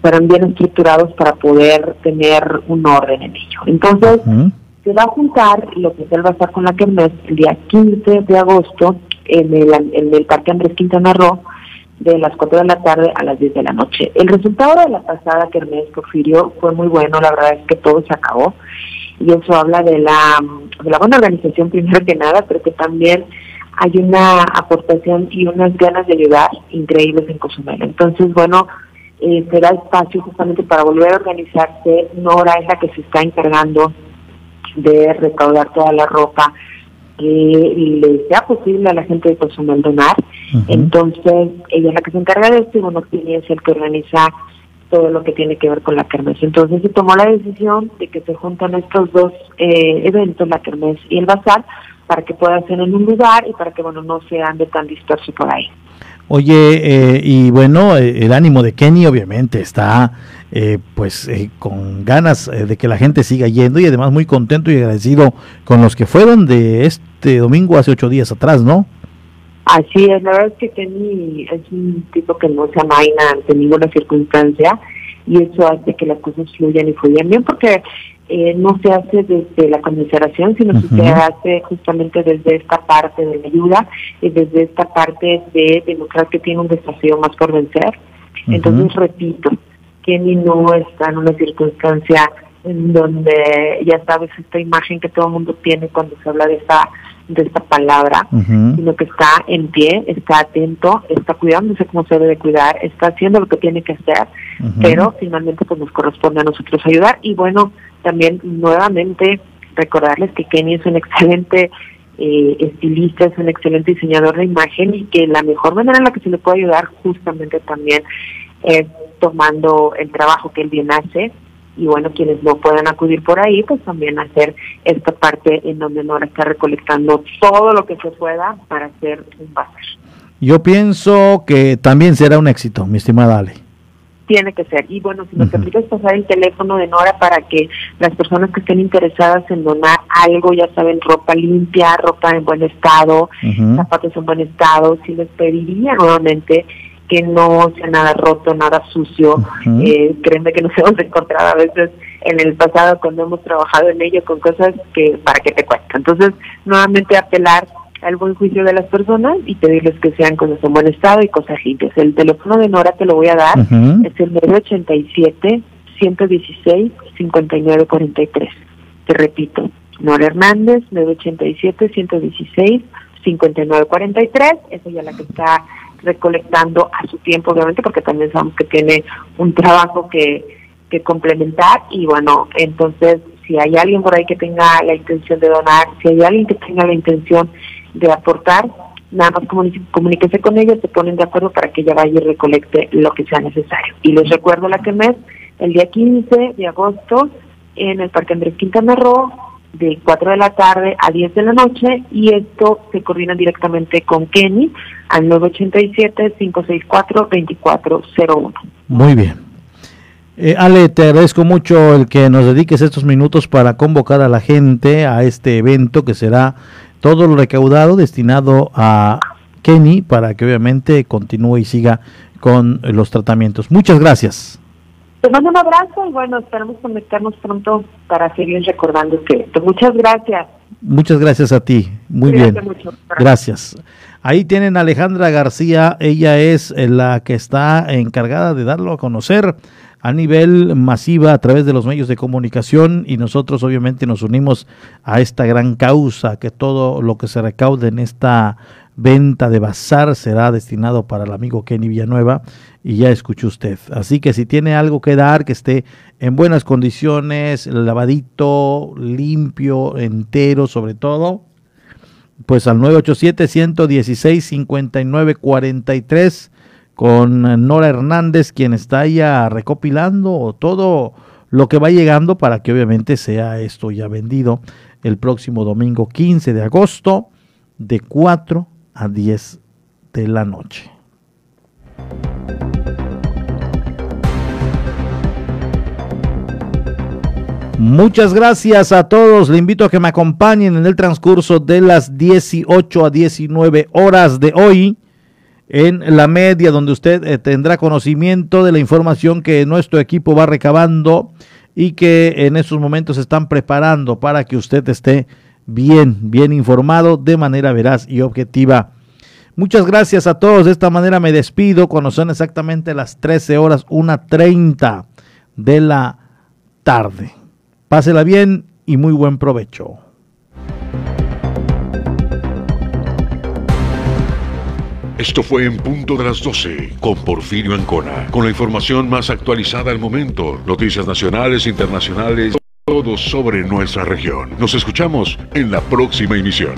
fueran bien estructurados para poder tener un orden en ello. Entonces, uh -huh. se va a juntar lo que es el bazar con la Kermés el día 15 de agosto en el, en el Parque Andrés Quintana Roo de las 4 de la tarde a las 10 de la noche. El resultado de la pasada Kermés Porfirio fue muy bueno, la verdad es que todo se acabó y eso habla de la, de la buena organización primero que nada, pero que también hay una aportación y unas ganas de ayudar increíbles en Cozumel. Entonces, bueno, eh, será espacio justamente para volver a organizarse. Nora es la que se está encargando de recaudar toda la ropa que le sea posible a la gente de Cozumel donar. Uh -huh. Entonces, ella es la que se encarga de esto y bueno, tiene es el que organiza todo lo que tiene que ver con la kermés. Entonces se tomó la decisión de que se juntan estos dos eh, eventos, la kermés y el bazar, para que puedan ser en un lugar y para que bueno no se ande tan disperso por ahí. Oye, eh, y bueno, eh, el ánimo de Kenny obviamente está eh, pues con ganas de que la gente siga yendo y además muy contento y agradecido con los que fueron de este domingo hace ocho días atrás, ¿no? Así es, la verdad es que Kenny es un tipo que no se amaina ante ninguna circunstancia y eso hace que las cosas fluyan y fluyan bien porque eh, no se hace desde la conmiseración, sino que se hace justamente desde esta parte de la ayuda y desde esta parte de demostrar que tiene un desafío más por vencer. Entonces, repito, Kenny no está en una circunstancia en donde, ya sabes, esta imagen que todo el mundo tiene cuando se habla de esta de esta palabra, sino que está en pie, está atento, está cuidándose como se debe cuidar, está haciendo lo que tiene que hacer, pero finalmente pues nos corresponde a nosotros ayudar. Y bueno, también nuevamente recordarles que Kenny es un excelente eh, estilista, es un excelente diseñador de imagen y que la mejor manera en la que se le puede ayudar justamente también es tomando el trabajo que él bien hace y bueno, quienes no puedan acudir por ahí, pues también hacer esta parte en donde Nora está recolectando todo lo que se pueda para hacer un bazar. Yo pienso que también será un éxito, mi estimada Ale. Tiene que ser. Y bueno, si me permites pasar el teléfono de Nora para que las personas que estén interesadas en donar algo, ya saben, ropa limpia, ropa en buen estado, zapatos en buen estado, si les pediría nuevamente que no sea nada roto, nada sucio. eh, créeme que nos hemos encontrado a veces en el pasado cuando hemos trabajado en ello con cosas que para que te cuesta. Entonces, nuevamente apelar al buen juicio de las personas y pedirles que sean cosas en buen estado y cosas limpias. El teléfono de Nora te lo voy a dar, es el 987 116 5943. Te repito, Nora Hernández, 987 116 5943, esa ya la que está recolectando a su tiempo, obviamente, porque también sabemos que tiene un trabajo que, que complementar y bueno, entonces si hay alguien por ahí que tenga la intención de donar, si hay alguien que tenga la intención de aportar, nada más comuníquese con ellos, se ponen de acuerdo para que ella vaya y recolecte lo que sea necesario. Y les recuerdo la que mes, el día 15 de agosto, en el Parque Andrés Quintana Roo, de 4 de la tarde a 10 de la noche y esto se coordina directamente con Kenny al 987-564-2401. Muy bien. Eh, Ale, te agradezco mucho el que nos dediques estos minutos para convocar a la gente a este evento que será todo lo recaudado destinado a Kenny para que obviamente continúe y siga con los tratamientos. Muchas gracias. Te mando un abrazo y bueno, esperamos conectarnos pronto para seguir recordando que muchas gracias. Muchas gracias a ti. Muy bien. Gracias. Ahí tienen a Alejandra García. Ella es la que está encargada de darlo a conocer a nivel masiva a través de los medios de comunicación y nosotros obviamente nos unimos a esta gran causa que todo lo que se recaude en esta venta de bazar será destinado para el amigo Kenny Villanueva y ya escuchó usted. Así que si tiene algo que dar, que esté en buenas condiciones, lavadito, limpio, entero sobre todo, pues al 987-116-5943 con Nora Hernández, quien está ya recopilando todo lo que va llegando para que obviamente sea esto ya vendido el próximo domingo 15 de agosto de 4 a 10 de la noche. Muchas gracias a todos. Le invito a que me acompañen en el transcurso de las 18 a 19 horas de hoy en la media donde usted eh, tendrá conocimiento de la información que nuestro equipo va recabando y que en estos momentos están preparando para que usted esté bien, bien informado de manera veraz y objetiva. Muchas gracias a todos. De esta manera me despido cuando son exactamente las 13 horas 1.30 de la tarde. Pásela bien y muy buen provecho. Esto fue en punto de las 12 con Porfirio Ancona, con la información más actualizada al momento, noticias nacionales, internacionales, todo sobre nuestra región. Nos escuchamos en la próxima emisión.